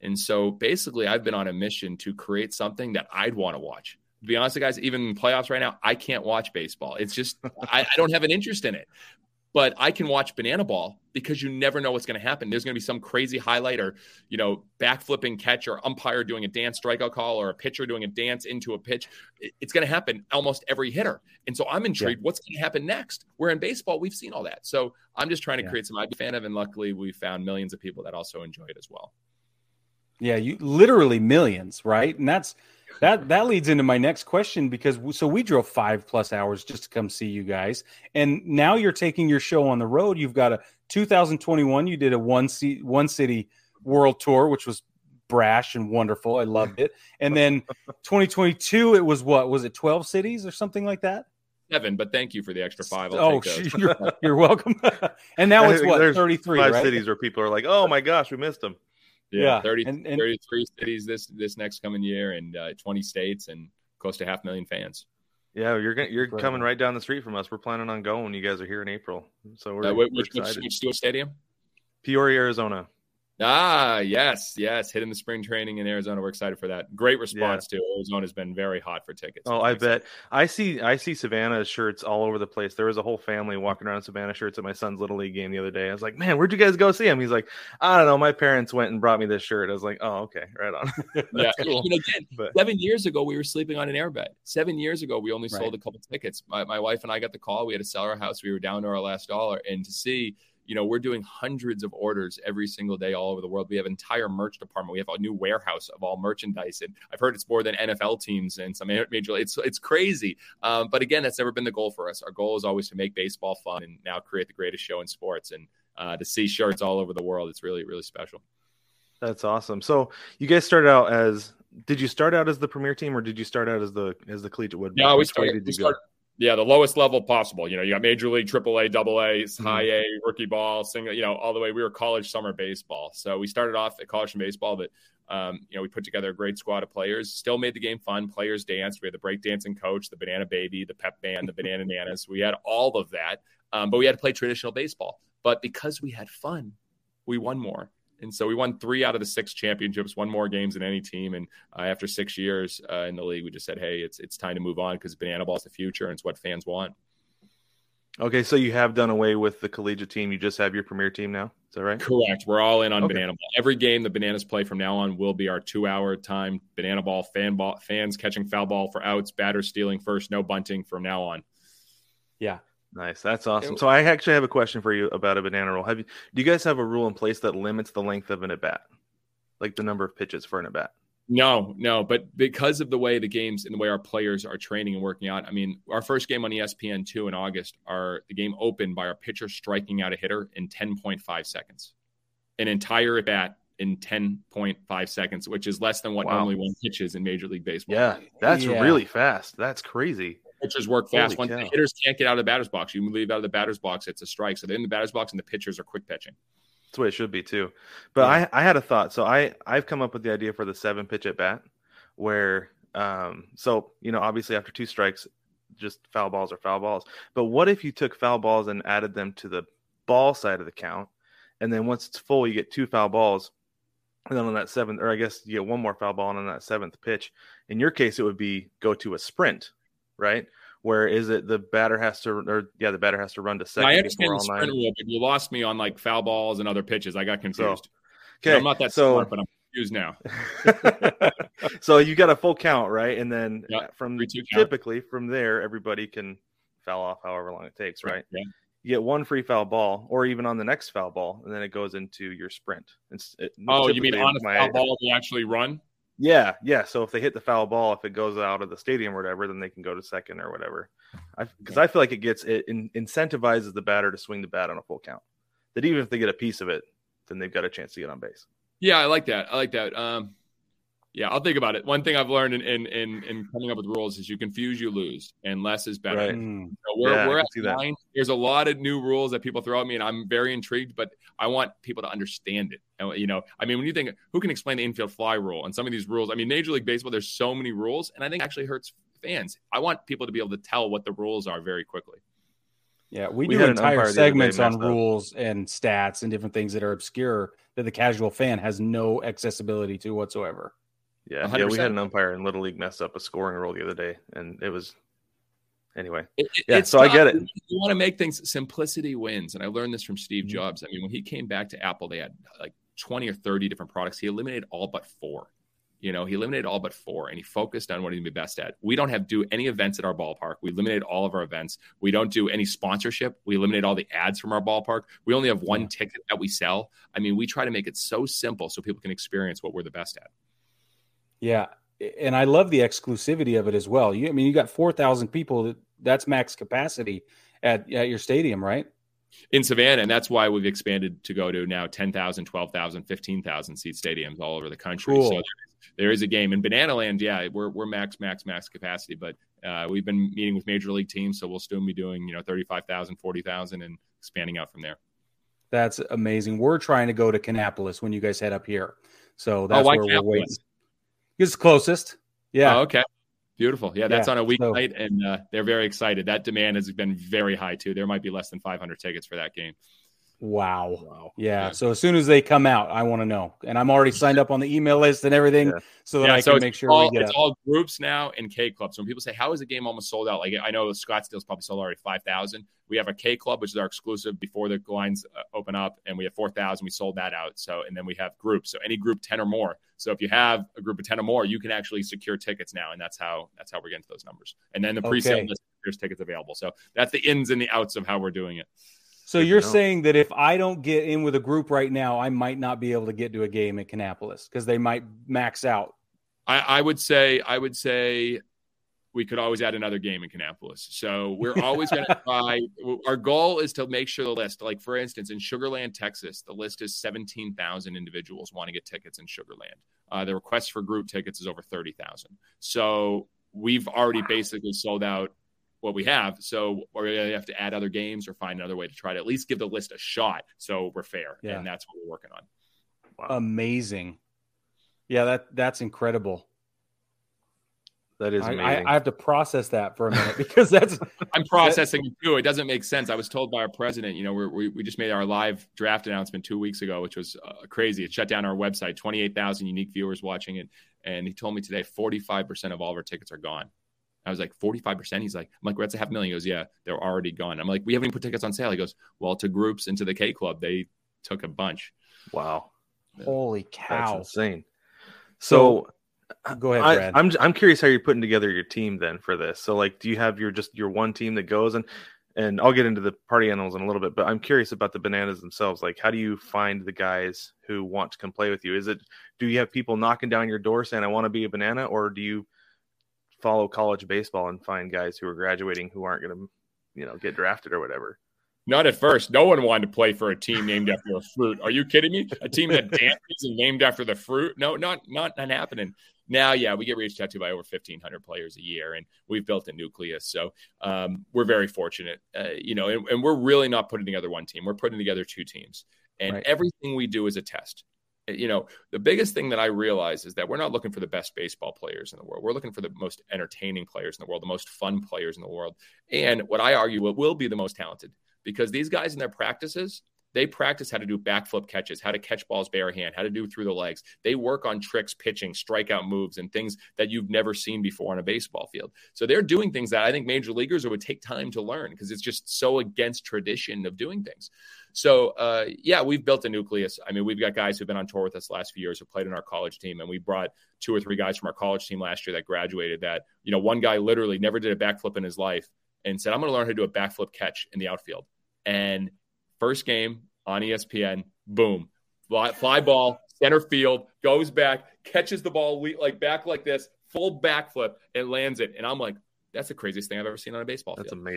And so basically, I've been on a mission to create something that I'd want to watch. To be honest, guys, even in playoffs right now, I can't watch baseball. It's just, (laughs) I, I don't have an interest in it but I can watch banana ball because you never know what's going to happen. There's going to be some crazy highlight or, you know, backflipping catch or umpire doing a dance strikeout call or a pitcher doing a dance into a pitch. It's going to happen almost every hitter. And so I'm intrigued what's going to happen next. Where in baseball, we've seen all that. So I'm just trying to Yeah. create some I'm a fan of. And luckily, we found millions of people that also enjoy it as well. Yeah, you literally millions, right? And that's that that leads into my next question because w- so we drove five plus hours just to come see you guys, and now you're taking your show on the road. You've got a 2021. You did a one seat one city world tour, which was brash and wonderful. I loved it. And then 2022, it was what was it 12 cities or something like that? Seven, but thank you for the extra five. I'll oh, take those. (laughs) you're, you're welcome. (laughs) and now I it's what 33, Five right? cities where people are like, "Oh my gosh, we missed them." Yeah, 30, and- and- 33 cities this this next coming year and uh, 20 states and close to half a million fans. Yeah, you're gonna, you're Incredible. coming right down the street from us. We're planning on going you guys are here in April. So we're, Uh, we're which, which, excited. which Stadium? Peoria, Arizona. Ah, yes, yes. Hitting the spring training in Arizona. We're excited for that. Great response to Arizona's been very hot for tickets. Oh, I bet. I see I see Savannah shirts all over the place. There was a whole family walking around Savannah shirts at my son's little league game the other day. I was like, "Man, where'd you guys go see him?" He's like, "I don't know. My parents went and brought me this shirt." I was like, "Oh, okay, right on." (laughs) (laughs) Yeah, That's cool. and again, But seven years ago we were sleeping on an airbed. Seven years ago we only sold Right. a couple tickets. My, my wife and I got the call. We had to sell our house. We were down to our last dollar, and to see. You know, we're doing hundreds of orders every single day all over the world. We have an entire merch department. We have a new warehouse of all merchandise, and I've heard it's more than NFL teams and some major. It's it's crazy. Um, but again, that's never been the goal for us. Our goal is always to make baseball fun and now create the greatest show in sports. And uh, to see shirts all over the world, it's really really special. that's awesome. So you guys started out as did you start out as the premier team or did you start out as the as the collegiate wood? Yeah, we started. We started yeah, the lowest level possible. You know, you got major league, triple A, double A, Mm-hmm. high A, rookie ball, single. You know, all the way. We were college summer baseball, so we started off at college and baseball, but. Um, you know, we put together a great squad of players. Still made the game fun. Players danced. We had the breakdancing coach, the banana baby, the pep band, the banana (laughs) nanas. We had all of that, um, but we had to play traditional baseball. But because we had fun, we won more. And so we won three out of the six championships, won more games than any team. And uh, after six years uh, in the league, we just said, "Hey, it's it's time to move on because banana ball is the future and it's what fans want." Okay, so you have done away with the collegiate team. You just have your premier team now. Is that right? Correct. We're all in on Okay. banana ball. Every game the bananas play from now on will be our two-hour time banana ball. Fan ball, fans catching foul ball for outs, batters stealing first, no bunting from now on. Yeah. Nice. That's awesome. So I actually have a question for you about a banana roll. Have you do you guys have a rule in place that limits the length of an at bat? Like the number of pitches for an at bat? No, no, but because of the way the games and the way our players are training and working out, I mean, our first game on ESPN two in August, our the game opened by our pitcher striking out a hitter in ten point five seconds, an entire at bat in ten point five seconds, which is less than what Wow. normally one pitches in Major League Baseball. Yeah, that's Yeah. really fast. That's crazy. Pitchers work fast. Once the hitters can't get out of the batter's box, you leave out of the batter's box, it's a strike. So they're in the batter's box, and the pitchers are quick pitching. That's the way it should be too. But I, I had a thought. So I, I've come up with the idea for the seven pitch at bat, where, um, so you know, obviously after two strikes, just foul balls are foul balls. But what if you took foul balls and added them to the ball side of the count, and then once it's full, you get two foul balls, and then on that seventh, or I guess you get one more foul ball, and on that seventh pitch, in your case, it would be go to a sprint, right? Where is it the batter has to, or yeah, the batter has to run to second I understand the sprint rule, but you lost me on like foul balls and other pitches. I got confused. Okay, I'm not that so smart, but I'm confused now. (laughs) so you got a full count, right? And then Yep, uh, from two count. typically from there, everybody can foul off however long it takes, right? Yeah. You get one free foul ball, or even on the next foul ball, and then it goes into your sprint. It's, it, Oh, you mean typically on a foul ball they actually run? Yeah, yeah. So if they hit the foul ball, if it goes out of the stadium or whatever, then they can go to second or whatever. Because I, feel like it gets it in, incentivizes the batter to swing the bat on a full count. That even if they get a piece of it, then they've got a chance to get on base. Yeah, I like that. I like that. Um, yeah, I'll think about it. One thing I've learned in in, in, in coming up with rules is you confuse, you lose, and less is better. Right. Hmm. So we're, Yeah, we're at see that. There's a lot of new rules that people throw at me, and I'm very intrigued. But I want people to understand it. And, you know, I mean, when you think who can explain the infield fly rule and some of these rules, I mean, Major League Baseball, there's so many rules, and I think it actually hurts fans. I want people to be able to tell what the rules are very quickly. Yeah, we, We do entire umpire the other day segments on up. rules and stats and different things that are obscure that the casual fan has no accessibility to whatsoever. Yeah, yeah. We had an umpire in Little League mess up a scoring rule the other day, and it was anyway. It- it- Yeah, so I get it. You want to make things simplicity wins, and I learned this from Steve Mhm. Jobs. I mean, when he came back to Apple, they had like twenty or thirty different products. He eliminated all but four. You know, he eliminated all but four, and he focused on what he'd be best at. We don't have do any events at our ballpark. We eliminated all of our events. We don't do any sponsorship. We eliminate all the ads from our ballpark. We only have one ticket that we sell. I mean, we try to make it so simple so people can experience what we're the best at. Yeah, and I love the exclusivity of it as well. You, I mean, you got four thousand people. That, that's max capacity at at your stadium, right? in Savannah, and that's why we've expanded to go to now 10,000, 12,000, 15,000 seat stadiums all over the country. Cool. So there is, there is a game in Banana Land. Yeah, we're, we're max, max, max capacity, but uh, we've been meeting with major league teams, so we'll still be doing, you know, 35,000, 40,000 and expanding out from there. That's amazing. We're trying to go to Kannapolis when you guys head up here, so that's oh, where we're waiting. It's closest. Yeah, Oh, okay. Beautiful. Yeah, that's Yeah, on a so- weeknight, and uh, they're very excited. That demand has been very high too. There might be less than 500 tickets for that game. Wow. Wow. Yeah. Yeah. So as soon as they come out, I want to know, and I'm already signed up on the email list and everything, Yeah. so that yeah, I so can make sure all, we get it. it's up. all groups now and K club. So when people say, "How is the game almost sold out?" Like I know Scottsdale's probably sold already five thousand. We have a K club, which is our exclusive before the lines uh, open up, and we have four thousand. We sold that out. So and then we have groups. So any group ten or more. So if you have a group of ten or more, you can actually secure tickets now, and that's how that's how we're getting to those numbers. And then the pre-sale Okay. list, there's tickets available. So that's the ins and the outs of how we're doing it. So you're saying that if I don't get in with a group right now, I might not be able to get to a game at Kannapolis because they might max out. I, I would say I would say we could always add another game in Kannapolis. So we're always going (laughs) to try. Our goal is to make sure the list, like for instance, in Sugar Land, Texas, the list is seventeen thousand individuals want to get tickets in Sugar Land. Uh, the request for group tickets is over thirty thousand. So we've already basically sold out what we have. So we're going to have to add other games or find another way to try to at least give the list a shot. So we're fair, Yeah. and that's what we're working on. Wow. Amazing. Yeah, that that's incredible. that is I, amazing. I, I have to process that for a minute (laughs) because that's (laughs) I'm processing it too. It doesn't make sense. I was told by our president, you know, we're, we we just made our live draft announcement two weeks ago, which was uh, crazy. It shut down our website. Twenty eight thousand unique viewers watching it, and he told me today forty five percent of all of our tickets are gone. I was like forty five percent. He's like, I'm like, that's a half million. He goes, yeah, they're already gone. I'm like, we haven't even put tickets on sale. He goes, well, to groups and to the K Club, they took a bunch. wow. holy That's cow. insane. So, Go ahead, I, Brad. I'm I'm curious how you're putting together your team then for this. So like, do you have your just your one team that goes and and I'll get into the party animals in a little bit, but I'm curious about the bananas themselves. Like, how do you find the guys who want to come play with you? Is it do you have people knocking down your door saying I want to be a banana, or do you follow college baseball and find guys who are graduating who aren't going to you know get drafted or whatever? Not at first. No one wanted to play for a team named after a fruit. Are you kidding me? A team that dances (laughs) and named after the fruit? No, not not not happening. Now, yeah, we get reached out to by over fifteen hundred players a year, and we've built a nucleus. So um, we're very fortunate, uh, you know, and, and we're really not putting together one team. We're putting together two teams, and Right. everything we do is a test. You know, the biggest thing that I realize is that we're not looking for the best baseball players in the world. We're looking for the most entertaining players in the world, the most fun players in the world, and what I argue what will be the most talented because these guys in their practices they practice how to do backflip catches, how to catch balls bare hand, how to do through the legs. They work on tricks, pitching, strikeout moves, and things that you've never seen before on a baseball field. So they're doing things that I think major leaguers would take time to learn because it's just so against tradition of doing things. So uh, yeah, we've built a nucleus. I mean, we've got guys who've been on tour with us the last few years who played in our college team, and we brought two or three guys from our college team last year that graduated. That you know, one guy literally never did a backflip in his life and said, "I'm going to learn how to do a backflip catch in the outfield." And first game on ESPN, boom, fly, fly ball, center field, goes back, catches the ball like back like this, full backflip, and lands it. And I'm like, that's the craziest thing I've ever seen on a baseball That's field. That's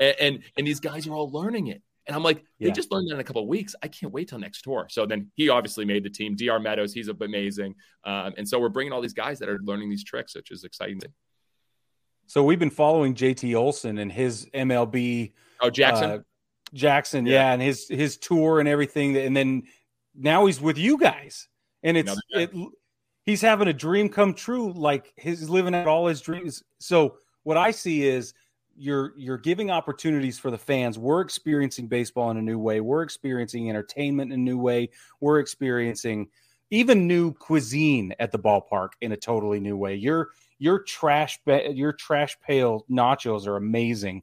amazing. And, and and these guys are all learning it. And I'm like, they Yeah. just learned that in a couple of weeks. I can't wait till next tour. So then he obviously made the team. Dr. Meadows, he's amazing. Um, and so we're bringing all these guys that are learning these tricks, which is exciting. so we've been following JT Olson and his MLB Oh, Jackson, uh, Jackson, Yeah. yeah. and his his tour and everything, and then now he's with you guys, and it's it, he's having a dream come true, like he's living out all his dreams. So what I see is you're you're giving opportunities for the fans. We're experiencing baseball in a new way. We're experiencing entertainment in a new way. We're experiencing even new cuisine at the ballpark in a totally new way. Your your trash your trash pail nachos are amazing.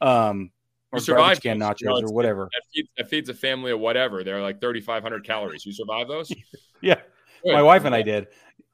Um, or You garbage can nachos You know, or whatever. that, feeds, that feeds a family of whatever. They're like 3,500 calories. You survive those? (laughs) Yeah, Good. my wife and I did.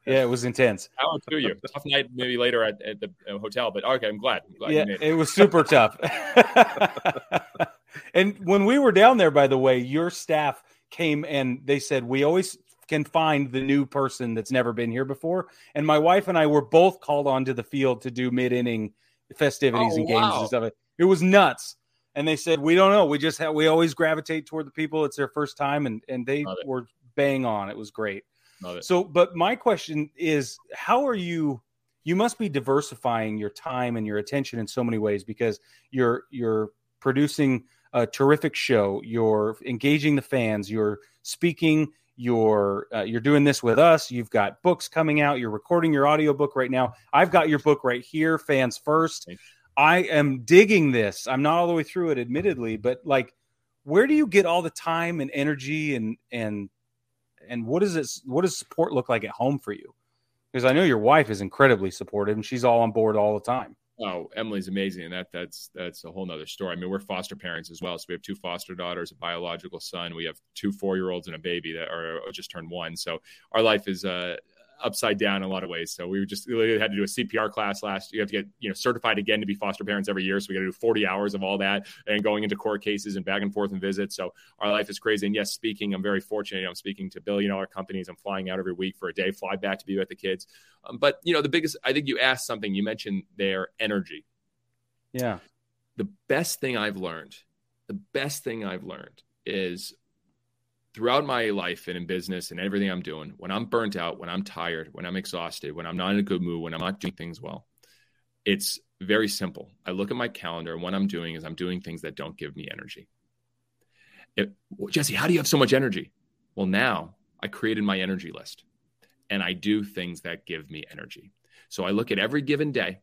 Yeah, it was intense. How to you? Tough night, maybe later at, at the uh, hotel, but okay, I'm glad. I'm glad yeah, you made it. it was super tough. (laughs) and when we were down there, by the way, your staff came and they said we always can find the new person that's never been here before. And my wife and I were both called onto the field to do mid inning festivities Oh, and games wow. and stuff. It was nuts. And they said we don't know. We just have we always gravitate toward the people. It's their first time, and and they were bang on. It was great. Love it. So, but my question is, how are you? You must be diversifying your time and your attention in so many ways because you're you're producing a terrific show. You're engaging the fans. You're speaking. You're uh, you're doing this with us. You've got books coming out. You're recording your audiobook right now. I've got your book right here, fans first. I am digging this. I'm not all the way through it, admittedly, but like, where do you get all the time and energy and and and what does it what does support look like at home for you? Because I know your wife is incredibly supportive and she's all on board all the time. Oh, Emily's amazing, and that that's that's a whole nother story. I mean, we're foster parents as well, so we have two foster daughters, a biological son. We have two four year olds and a baby that are just turned one. So our life is uh, upside down in a lot of ways. So we just we had to do a CPR class last. You have to get you know certified again to be foster parents every year. So we got to do 40 hours of all that and going into court cases and back and forth and visits. So our life is crazy. And yes, speaking, I'm very fortunate. I'm speaking to billion dollar companies. I'm flying out every week for a day, fly back to be with the kids. Um, but you know, the biggest. I think you asked something. You mentioned their energy. Yeah. The best thing I've learned. The best thing I've learned is throughout my life and in business and everything I'm doing, when I'm burnt out, when I'm tired, when I'm exhausted, when I'm not in a good mood, when I'm not doing things well, it's very simple. I look at my calendar and what I'm doing is I'm doing things that don't give me energy. It, well, Jesse, how do you have so much energy? Well, now I created my energy list and I do things that give me energy. So I look at every given day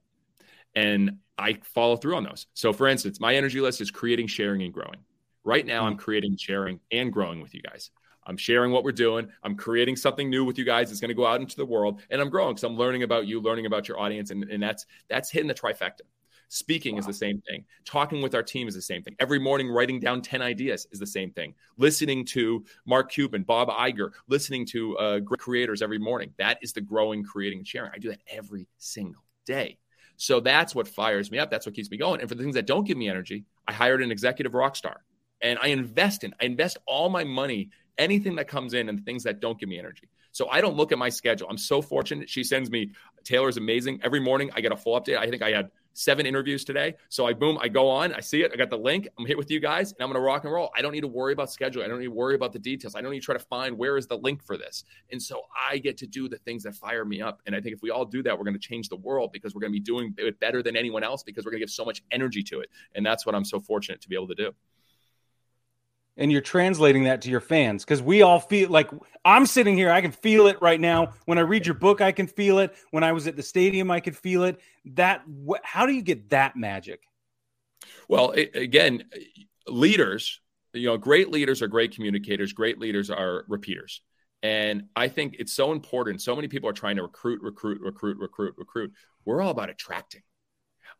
and I follow through on those. So, for instance, my energy list is creating, sharing, and growing. Right now, I'm mm-hmm. creating, sharing, and growing with you guys. I'm sharing what we're doing. I'm creating something new with you guys. It's going to go out into the world, and I'm growing because I'm learning about you, learning about your audience, and, and that's that's hitting the trifecta. Speaking wow. is the same thing. Talking with our team is the same thing. Every morning, writing down 10 ideas is the same thing. Listening to Mark Cuban, Bob Iger, listening to uh, great creators every morning. That is the growing, creating, and sharing. I do that every single day. So that's what fires me up. That's what keeps me going. And for the things that don't give me energy, I hired an executive rock star and I invest in. I invest all my money, anything that comes in, and things that don't give me energy. So I don't look at my schedule. I'm so fortunate. She sends me Taylor's amazing every morning. I get a full update. I think I had seven interviews today. So I boom, I go on, I see it, I got the link, I'm hit with you guys, and I'm gonna rock and roll. I don't need to worry about schedule. I don't need to worry about the details. I don't need to try to find where is the link for this. And so I get to do the things that fire me up. And I think if we all do that, we're gonna change the world because we're gonna be doing it better than anyone else because we're gonna give so much energy to it. And that's what I'm so fortunate to be able to do and you're translating that to your fans because we all feel like I'm sitting here, I can feel it right now. When I read your book, I can feel it. When I was at the stadium, I could feel it. That wh- how do you get that magic? Well, it, again, leaders, you know, great leaders are great communicators. Great leaders are repeaters. And I think it's so important. So many people are trying to recruit, recruit, recruit, recruit, recruit. We're all about attracting.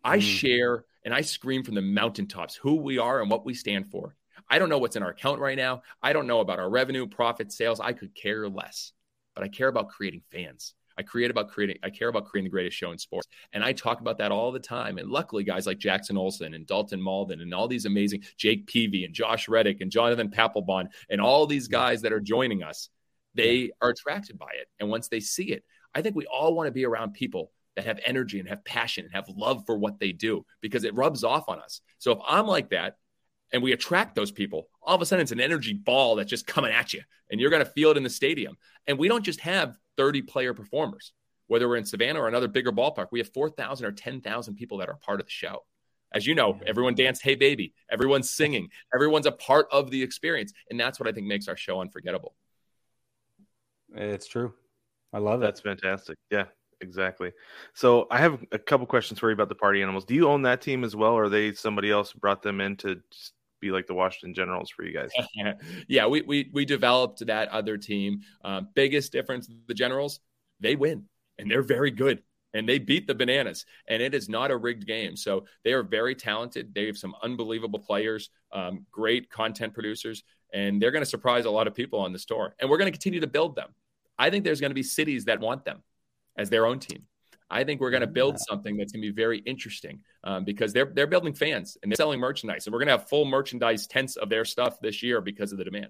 I mm. share and I scream from the mountaintops who we are and what we stand for. I don't know what's in our account right now. I don't know about our revenue, profit, sales. I could care less, but I care about creating fans. I create about creating, I care about creating the greatest show in sports. And I talk about that all the time. And luckily, guys like Jackson Olson and Dalton Mauldin and all these amazing Jake Peavy and Josh Reddick and Jonathan Papelbon and all these guys that are joining us, they are attracted by it. And once they see it, I think we all want to be around people that have energy and have passion and have love for what they do because it rubs off on us. So if I'm like that, and we attract those people, all of a sudden it's an energy ball that's just coming at you and you're going to feel it in the stadium. And we don't just have 30 player performers, whether we're in Savannah or another bigger ballpark, we have 4,000 or 10,000 people that are part of the show. As you know, everyone danced Hey Baby, everyone's singing, (laughs) everyone's a part of the experience. And that's what I think makes our show unforgettable. It's true. I love it. That's fantastic. Yeah exactly. So I have a couple questions for you about the party animals. Do you own that team as well, or they somebody else brought them in to be like the Washington Generals for you guys? (laughs) yeah, we we we developed that other team. Uh, biggest difference: the Generals they win and they're very good and they beat the bananas and it is not a rigged game so they are very talented they have some unbelievable players um, great content producers and they're going to surprise a lot of people on the store and we're going to continue to build them i think there's going to be cities that want them as their own team. I think we're going to build something that's going to be very interesting um, because they're they're building fans and they're selling merchandise, and we're going to have full merchandise tents of their stuff this year because of the demand.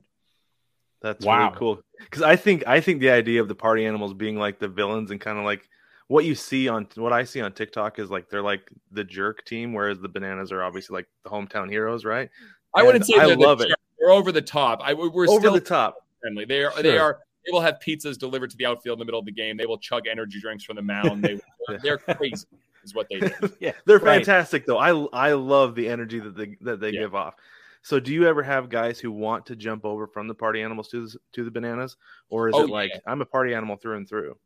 That's wow. really cool. Because I think I think the idea of the party animals being like the villains and kind of like what you see on what I see on TikTok is like they're like the jerk team, whereas the bananas are obviously like the hometown heroes, right? I wouldn't say I love the, it. They're over the top. I we're over still the top friendly. They are sure. they are they will have pizzas delivered to the outfield in the middle of the game. They will chug energy drinks from the mound. They (laughs) they're crazy, is what they do. (laughs) yeah, they're right. fantastic though. I I love the energy that they that they yeah. give off. So, do you ever have guys who want to jump over from the party animals to the, to the bananas, or is Oh, it like yeah. I'm a party animal through and through?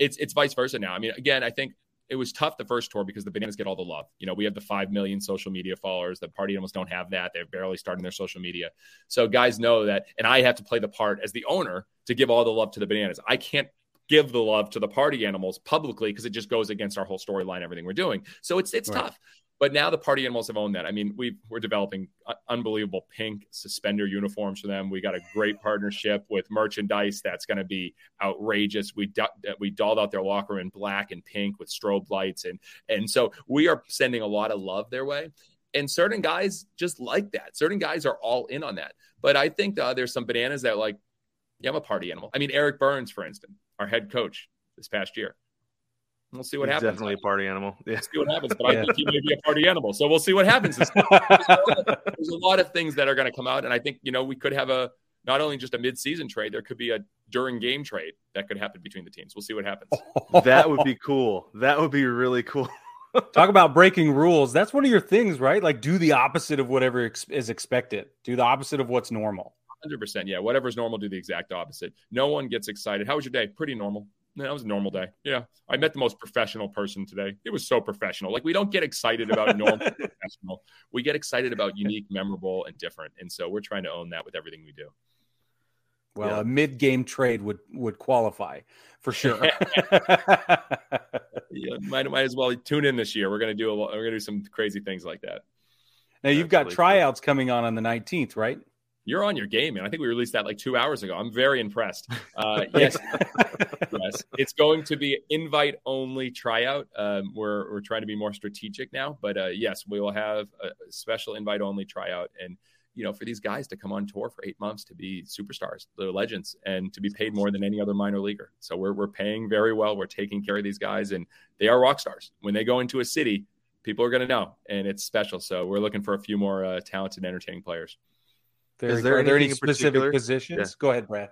it's it's vice versa now. I mean, again, I think it was tough the first tour because the bananas get all the love. You know, we have the five million social media followers. The party animals don't have that. They're barely starting their social media. So guys know that, and I have to play the part as the owner to give all the love to the bananas. I can't give the love to the party animals publicly because it just goes against our whole storyline, everything we're doing. So it's it's Right. tough. But now the party animals have owned that. I mean, we we're developing uh, unbelievable pink suspender uniforms for them. We got a great partnership with merchandise that's going to be outrageous. We we dolled out their locker in black and pink with strobe lights, and and so we are sending a lot of love their way. And certain guys just like that. Certain guys are all in on that. But I think uh, there's some bananas that like, yeah, I'm a party animal. I mean, Eric Byrnes, for instance, our head coach this past year. We'll see what He's happens. definitely a party animal. Yeah. see what happens. But I think he may be a party animal. So we'll see what happens. This There's a lot of things that are going to come out, and I think you know we could have a not only just a mid-season trade, there could be a during game trade that could happen between the teams. We'll see what happens. (laughs) that would be cool. That would be really cool. (laughs) Talk about breaking rules. That's one of your things, right? Like do the opposite of whatever ex- is expected. Do the opposite of what's normal. Hundred percent, yeah. Whatever's normal, do the exact opposite. No one gets excited. How was your day? Pretty normal. No, that was a normal day. Yeah, I met the most professional person today. It was so professional. Like we don't get excited about (laughs) normal professional. We get excited about unique, memorable, and different. And so we're trying to own that with everything we do. Well, Yeah. a mid-game trade would would qualify for sure. (laughs) (laughs) Yeah, might might as well tune in this year. We're gonna do a we're gonna do some crazy things like that. now you've got tryouts coming on on the 19th, right? You're on your game, man. I think we released that like two hours ago. I'm very impressed. (laughs) Uh, yes, yes, it's going to be invite only tryout. Um, we're we're trying to be more strategic now, but uh, yes, we will have a special invite only tryout, and you know, for these guys to come on tour for eight months to be superstars, they're legends, and to be paid more than any other minor leaguer. So we're we're paying very well. We're taking care of these guys, and they are rock stars. When they go into a city, people are going to know, and it's special. So we're looking for a few more uh, talented, entertaining players. Very there. Are there any specific positions? Yeah. Go ahead, Brad.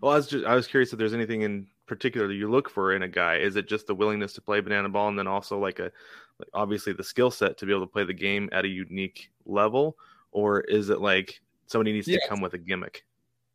Well, I was just I was curious if there's anything in particular you look for in a guy. Is it just the willingness to play banana ball, and then also like a like obviously the skill set to be able to play the game at a unique level, or is it like somebody needs Yes. to come with a gimmick?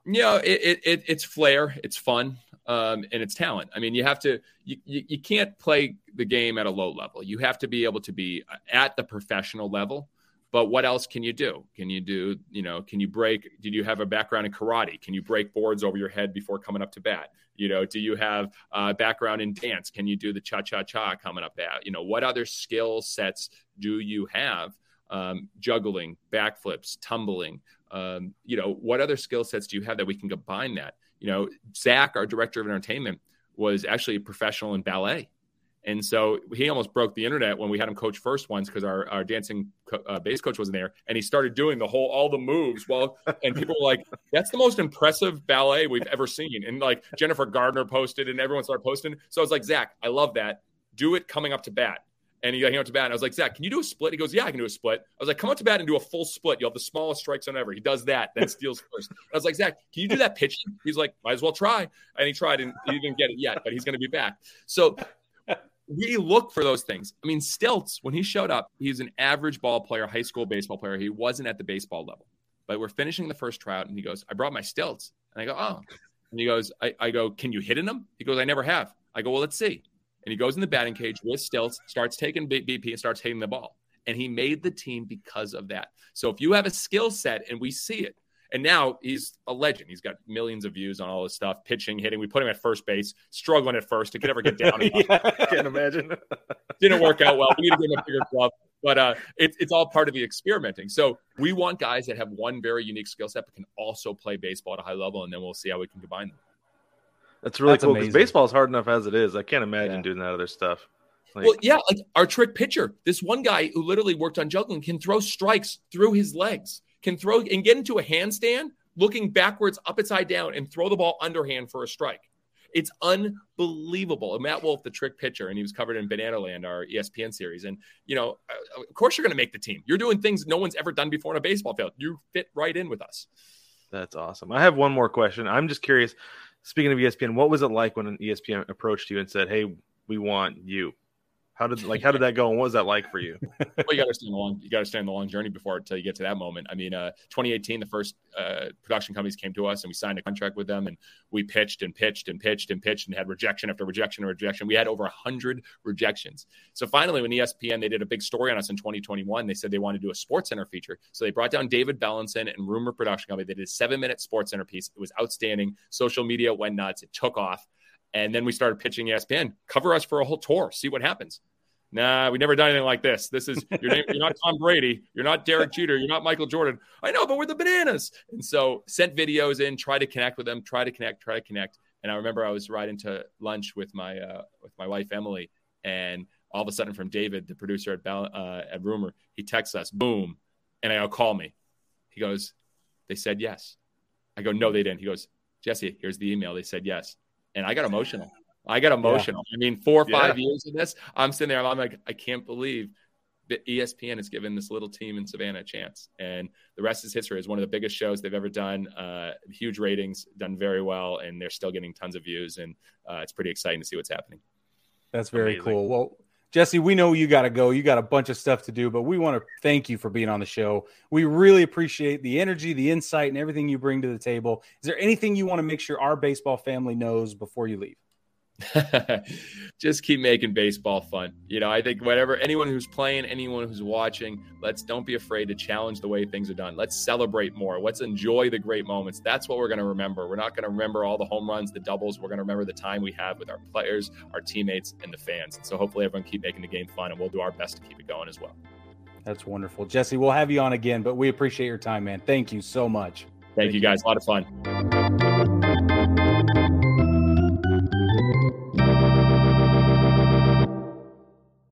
Yeah, it, it, it it's flair, it's fun, um, and it's talent. I mean, you have to you, you you can't play the game at a low level. You have to be able to be at the professional level. But what else can you do? Can you do, you know, can you break? Did you have a background in karate? Can you break boards over your head before coming up to bat? You know, do you have a background in dance? Can you do the cha cha cha coming up at? You know, what other skill sets do you have? Um, juggling, backflips, tumbling, um, you know, what other skill sets do you have that we can combine that? You know, Zach, our director of entertainment, was actually a professional in ballet. And so he almost broke the internet when we had him coach first once because our, our dancing co- uh, bass coach wasn't there. And he started doing the whole, all the moves. Well, and people were like, that's the most impressive ballet we've ever seen. And like Jennifer Gardner posted and everyone started posting. So I was like, Zach, I love that. Do it coming up to bat. And he came up to bat. And I was like, Zach, can you do a split? He goes, Yeah, I can do a split. I was like, Come up to bat and do a full split. You'll have the smallest strike zone ever. He does that, then steals first. I was like, Zach, can you do that pitching? He's like, Might as well try. And he tried and he didn't get it yet, but he's going to be back. So we look for those things. I mean, Stilts, when he showed up, he's an average ball player, high school baseball player. He wasn't at the baseball level. But we're finishing the first tryout, and he goes, I brought my stilts. And I go, Oh. And he goes, I, I go, Can you hit in them? He goes, I never have. I go, Well, let's see. And he goes in the batting cage with stilts, starts taking BP and starts hitting the ball. And he made the team because of that. So if you have a skill set and we see it, and now he's a legend. He's got millions of views on all this stuff, pitching, hitting. We put him at first base, struggling at first. He could never get down. (laughs) Can't imagine. (laughs) Didn't work out well. We need to give him a bigger glove. But uh, it, it's all part of the experimenting. So we want guys that have one very unique skill set, but can also play baseball at a high level, and then we'll see how we can combine them. That's really That's cool because baseball is hard enough as it is. I can't imagine Yeah. doing that other stuff. Like, well, yeah, like our trick pitcher. This one guy who literally worked on juggling can throw strikes through his legs, can throw and get into a handstand, looking backwards, up down, and throw the ball underhand for a strike. It's unbelievable. And Matt Wolf, the trick pitcher, and he was covered in Banana Land, our ESPN series. And you know, uh, of course, you're going to make the team. You're doing things no one's ever done before in a baseball field. You fit right in with us. That's awesome. I have one more question. I'm just curious. Speaking of ESPN, what was it like when an ESPN approached you and said, "Hey, we want you"? How did like how did that go and what was that like for you? (laughs) well, you got to stand the long you got to stand the long journey before until you get to that moment. I mean, uh, 2018, the first uh, production companies came to us and we signed a contract with them, and we pitched and pitched and pitched and pitched and had rejection after rejection and rejection. We had over hundred rejections. So finally, when ESPN they did a big story on us in 2021, they said they wanted to do a Sports Center feature. So they brought down David Bellinson and Rumor Production Company. They did a seven minute Sports Center piece. It was outstanding. Social media went nuts. It took off. And then we started pitching ESPN, cover us for a whole tour, see what happens. Nah, we never done anything like this. This is your name. You're not Tom Brady. You're not Derek Jeter. You're not Michael Jordan. I know, but we're the bananas. And so sent videos in, try to connect with them, try to connect, try to connect. And I remember I was riding to lunch with my uh, with my wife Emily, and all of a sudden from David, the producer at uh, at Rumor, he texts us, boom, and I go, call me. He goes, they said yes. I go, no, they didn't. He goes, Jesse, here's the email. They said yes, and I got emotional. I got emotional. Yeah. I mean, four or five yeah. years of this, I'm sitting there. I'm like, I can't believe that ESPN has given this little team in Savannah a chance. And the rest is history. Is one of the biggest shows they've ever done. Uh, huge ratings, done very well, and they're still getting tons of views. And uh, it's pretty exciting to see what's happening. That's very Amazing. cool. Well, Jesse, we know you got to go. You got a bunch of stuff to do, but we want to thank you for being on the show. We really appreciate the energy, the insight, and everything you bring to the table. Is there anything you want to make sure our baseball family knows before you leave? (laughs) just keep making baseball fun. You know, I think whatever anyone who's playing, anyone who's watching, let's don't be afraid to challenge the way things are done. Let's celebrate more. Let's enjoy the great moments. That's what we're going to remember. We're not going to remember all the home runs, the doubles. We're going to remember the time we have with our players, our teammates, and the fans. And so hopefully everyone keep making the game fun, and we'll do our best to keep it going as well. That's wonderful, Jesse. We'll have you on again, but we appreciate your time, man. Thank you so much. Thank, Thank you guys. A lot of fun.